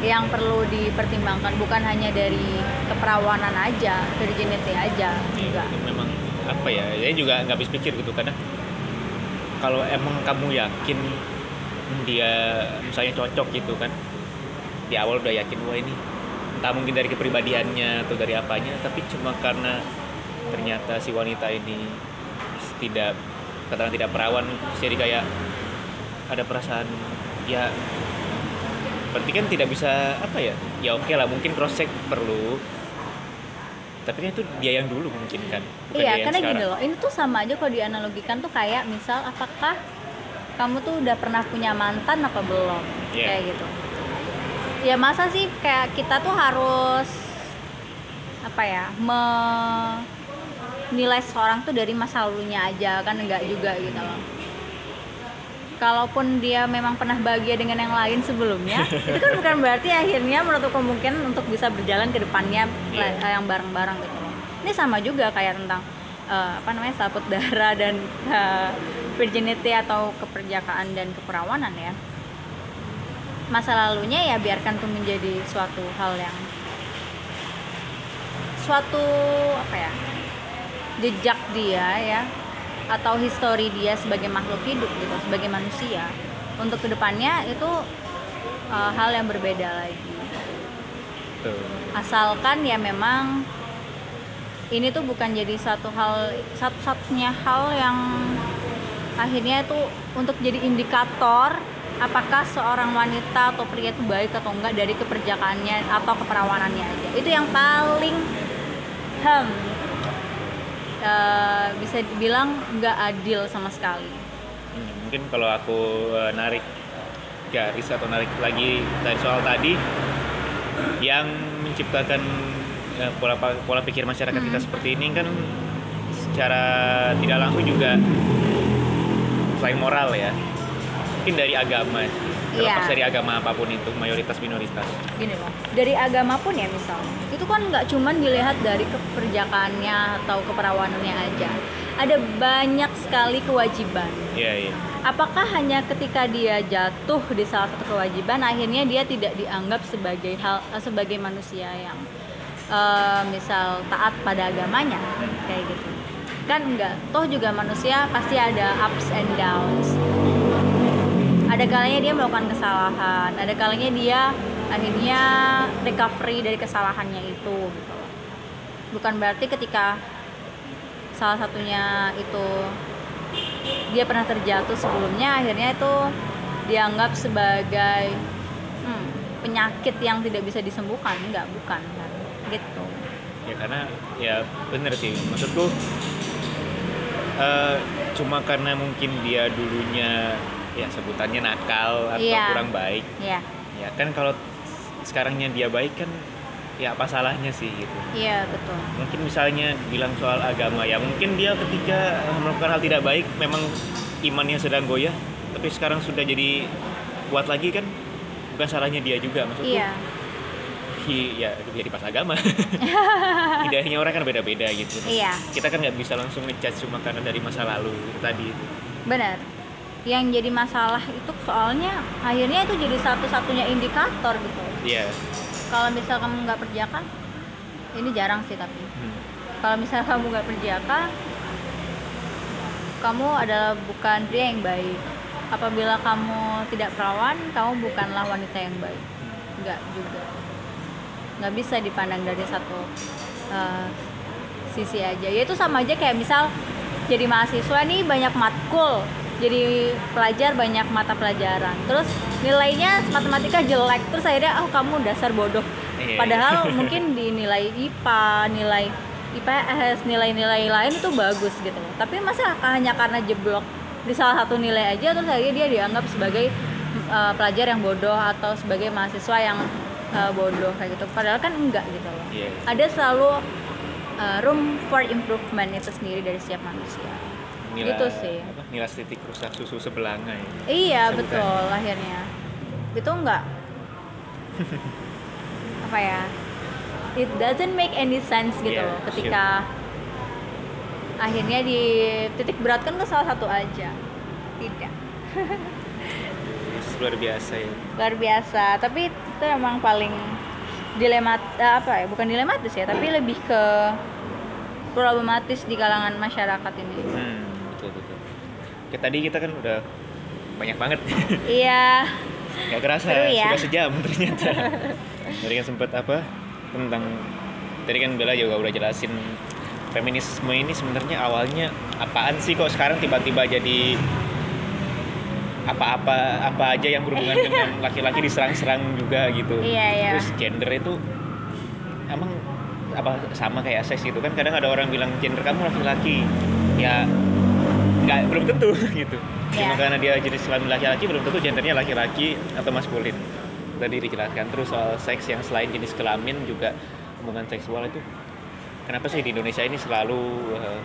yang perlu dipertimbangkan bukan hanya dari keperawanan aja virginity aja Iya, juga memang apa ya saya juga nggak habis pikir gitu karena kalau emang kamu yakin dia misalnya cocok gitu kan di awal udah yakin wah ini entah mungkin dari kepribadiannya atau dari apanya tapi cuma karena ternyata si wanita ini tidak katakan tidak perawan jadi kayak ada perasaan ya berarti kan tidak bisa apa ya ya oke lah mungkin cross check perlu tapi kan itu dia yang dulu mungkin kan bukan Iya, karena gini loh, ini tuh sama aja kalau dianalogikan tuh kayak misal apakah kamu tuh udah pernah punya mantan apa belum? Iya. Kayak gitu. Ya masa sih kayak kita tuh harus apa ya, menilai seorang tuh dari masa lalunya aja kan enggak juga gitu loh. Kalaupun dia memang pernah bahagia dengan yang lain sebelumnya, itu kan bukan berarti akhirnya menutup kemungkinan untuk bisa berjalan ke depannya eh, yang bareng-bareng gitu. Ini sama juga kayak tentang eh, apa namanya saput darah dan eh, virginity atau keperjakaan dan keperawanan ya. Masa lalunya ya biarkan tuh menjadi suatu hal yang suatu apa ya jejak dia ya atau histori dia sebagai makhluk hidup gitu sebagai manusia. Untuk ke depannya itu uh, hal yang berbeda lagi. Asalkan ya memang ini tuh bukan jadi satu hal satu-satunya hal yang akhirnya itu untuk jadi indikator apakah seorang wanita atau pria itu baik atau enggak dari keperjakaannya atau keperawanannya aja. Itu yang paling hem eh, bisa dibilang nggak adil sama sekali Hmm, mungkin kalau aku eh, narik garis atau narik lagi dari soal tadi yang menciptakan eh, pola pola pikir masyarakat kita Hmm. seperti ini kan secara tidak langsung juga selain moral ya mungkin dari agama terlepas Iya. dari agama apa pun itu mayoritas minoritas. Gini loh dari agama pun ya misalnya itu kan nggak cuman dilihat dari keperjakaannya atau keperawanannya aja. Ada banyak sekali kewajiban. Iya iya. Apakah hanya ketika dia jatuh di salah satu kewajiban akhirnya dia tidak dianggap sebagai hal eh, sebagai manusia yang eh, misal taat pada agamanya? Kayak gitu. Kan enggak toh juga manusia pasti ada ups and downs ada kalanya dia melakukan kesalahan. Ada kalanya dia akhirnya recovery dari kesalahannya itu gitu. Bukan berarti ketika salah satunya itu dia pernah terjatuh sebelumnya akhirnya itu dianggap sebagai hmm, penyakit yang tidak bisa disembuhkan. Enggak bukan kan? Gitu. Ya karena ya bener sih. Maksudku eh, cuma karena mungkin dia dulunya ya sebutannya nakal atau Iya. kurang baik. Ya ya kan kalau sekarangnya dia baik kan ya apa salahnya sih gitu. Iya betul. Mungkin misalnya bilang soal agama ya mungkin dia ketika eh, melakukan hal tidak baik memang imannya sedang goyah tapi sekarang sudah jadi kuat lagi kan? Bukan salahnya dia juga maksudku. Iya. Hi- ya jadi pas agama. Hidayahnya orang kan beda-beda gitu. Iya. Kita kan nggak bisa langsung ngejudge cuma karena dari masa lalu itu tadi. Benar yang jadi masalah itu soalnya akhirnya itu jadi satu-satunya indikator gitu. Iya. Kalau misal kamu nggak perjaka ini jarang sih tapi. Hmm. kalau misal kamu nggak perjaka kamu adalah bukan pria yang baik. Apabila kamu tidak perawan kamu bukanlah wanita yang baik. Nggak juga. Nggak bisa dipandang dari satu uh, sisi aja. Ya itu sama aja kayak misal jadi mahasiswa nih banyak matkul jadi pelajar banyak mata pelajaran. Terus nilainya matematika jelek terus akhirnya oh kamu dasar bodoh. Iya. padahal mungkin di nilai IPA nilai IPS nilai-nilai lain itu bagus gitu. Loh tapi masa hanya karena jeblok di salah satu nilai aja terus akhirnya dia dianggap sebagai uh, pelajar yang bodoh atau sebagai mahasiswa yang uh, bodoh kayak gitu. Padahal kan enggak gitu loh. Iya. ada selalu uh, room for improvement itu sendiri dari setiap manusia Nilai, Gitu sih. apa, nilai titik rusak susu sebelanga ya. iya Sebutan. betul akhirnya itu enggak? Apa ya? It doesn't make any sense gitu Yeah, loh ketika akhirnya di titik beratkan ke salah satu aja. Tidak. Luar biasa ya. Luar biasa. Tapi itu emang paling dilemat eh, apa ya bukan dilematis ya tapi lebih ke problematis di kalangan masyarakat ini. Hmm, Oke, tadi kita kan udah banyak banget. Iya. Nggak kerasa Seru ya. sudah sejam ternyata. Tadi kan sempat apa tentang tadi kan Bella juga udah jelasin feminisme ini sebenarnya awalnya apaan sih kok sekarang tiba-tiba jadi apa-apa apa aja yang berhubungan dengan laki-laki diserang-serang juga gitu. Iya, iya. terus gender itu emang apa sama kayak seks gitu kan? Kadang ada orang bilang gender kamu laki-laki. Ya nggak belum tentu gitu. Cuma Iya. karena dia jenis laki-laki belum tentu gendernya laki-laki atau maskulin. Tadi dijelaskan. Terus soal seks yang selain jenis kelamin juga hubungan seksual itu. Kenapa sih di Indonesia ini selalu eh,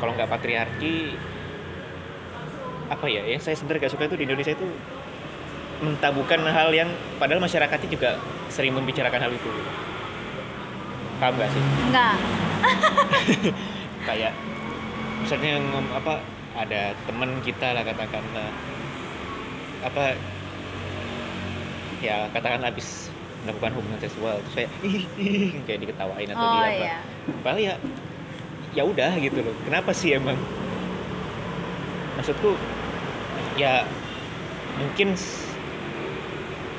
kalau nggak patriarki apa ya yang saya sebenarnya gak suka itu di Indonesia itu mentabukan hal yang padahal masyarakatnya juga sering membicarakan hal itu. Paham gak sih? Enggak kayak misalnya ngom apa ada teman kita lah katakanlah. Apa ya katakanlah habis melakukan hubungan seksual terus kayak "Ih, ih," kayak diketawain atau oh dia apa. iya. Padahal ya ya udah gitu loh. Kenapa sih emang? Maksudku ya mungkin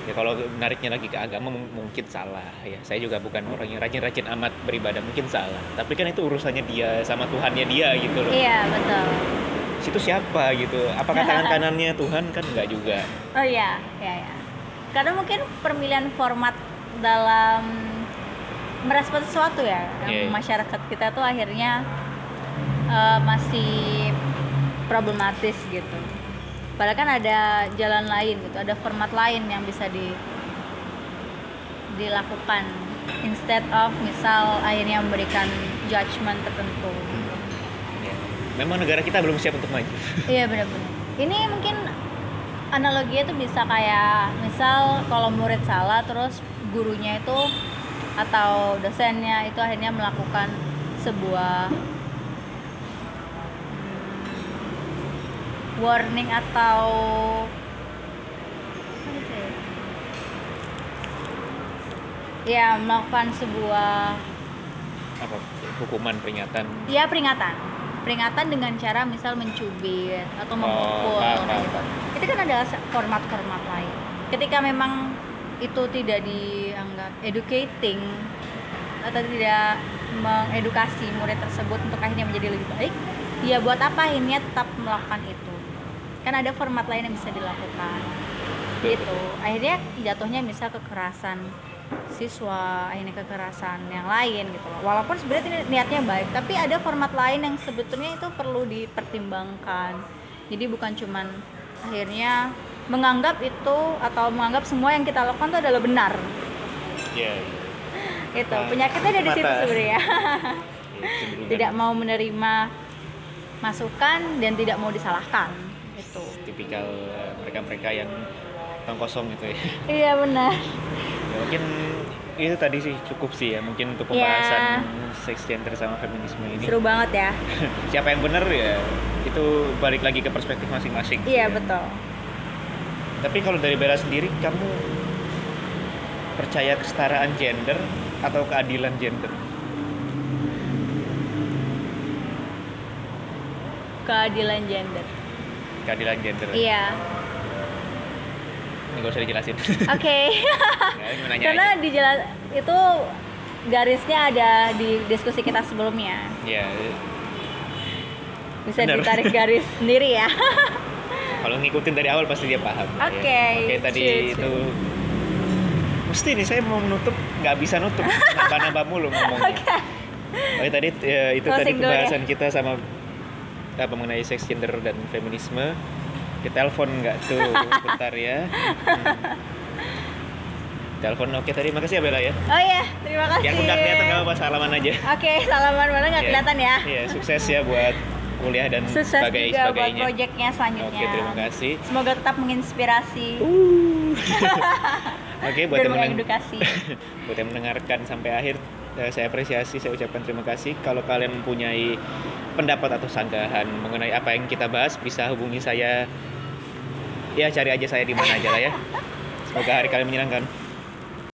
ya kalau nariknya lagi ke agama mung- mungkin salah ya. Saya juga bukan orang yang rajin-rajin amat beribadah mungkin salah. Tapi kan itu urusannya dia sama Tuhannya dia gitu loh. Iya betul situ siapa gitu? Apakah tangan kanannya Tuhan? Kan nggak juga. Oh iya iya iya. Karena mungkin pemilihan format dalam merespon sesuatu ya yang Iya. masyarakat kita tuh akhirnya eh, masih problematis gitu. Padahal kan ada jalan lain gitu ada format lain yang bisa di dilakukan. Instead of misal akhirnya memberikan judgment tertentu. Ya. Memang negara kita belum siap untuk maju. iya benar-benar ini mungkin analoginya tuh bisa kayak misal kalau murid salah terus gurunya itu atau dosennya itu akhirnya melakukan sebuah hmm, warning atau ya melakukan sebuah Apa hukuman peringatan? ya peringatan peringatan dengan cara misal mencubit atau memukul paham, kayak paham, gitu. paham. itu kan adalah format-format lain. Ketika memang itu tidak dianggap educating atau tidak mengedukasi murid tersebut untuk akhirnya menjadi lebih baik ya buat apa akhirnya tetap melakukan itu? Kan ada format lain yang bisa dilakukan. Gitu. Akhirnya jatuhnya misal kekerasan siswa akhirnya kekerasan yang lain gitu loh. Walaupun sebenarnya ini niatnya baik tapi ada format lain yang sebetulnya itu perlu dipertimbangkan. Jadi bukan cuman akhirnya menganggap itu atau menganggap semua yang kita lakukan itu adalah benar. Ya. gitu. Nah, penyakitnya ada di situ sebenarnya. Ya, kecenderungan tidak mau menerima masukan dan tidak mau disalahkan. Itu tipikal eh, mereka-mereka yang tong kosong gitu ya. iya benar ya. Mungkin itu tadi sih cukup sih ya mungkin untuk pembahasan sex gender sama feminisme ini. seru banget ya Siapa yang benar ya itu balik lagi ke perspektif masing-masing. iya Ya. betul Tapi kalau dari Bella sendiri kamu percaya kesetaraan gender atau keadilan gender? keadilan gender Keadilan gender. iya Ini gak usah dijelasin. oke Ya, nanya karena aja. dijelas itu garisnya ada di diskusi kita sebelumnya Ya, bisa Benar. ditarik garis sendiri ya kalau ngikutin dari awal pasti dia paham. ya. Oke, Oke, tadi sure, itu mesti nih saya mau nutup nggak bisa nutup nambah-nambah mulu ngomongnya. Oke tadi ya, itu tadi Closing ya. pembahasan kita sama apa mengenai sex gender dan feminisme. Telepon nggak tuh bentar ya. Hmm. Telepon oke tadi makasih ya Bella ya. oh iya terima kasih Yang udah kelihatan nggak apa salaman aja. oke salaman mana nggak Iya. kelihatan ya Iya sukses ya buat kuliah dan sukses sebagai juga buat sebagainya. proyeknya selanjutnya Oke terima kasih. semoga tetap menginspirasi Oke buat dan yang mengedukasi buat yang mendengarkan sampai akhir eh, saya apresiasi saya ucapkan terima kasih kalau kalian mempunyai pendapat atau sanggahan mengenai apa yang kita bahas bisa hubungi saya ya cari aja saya di mana aja lah ya. Semoga hari kalian menyenangkan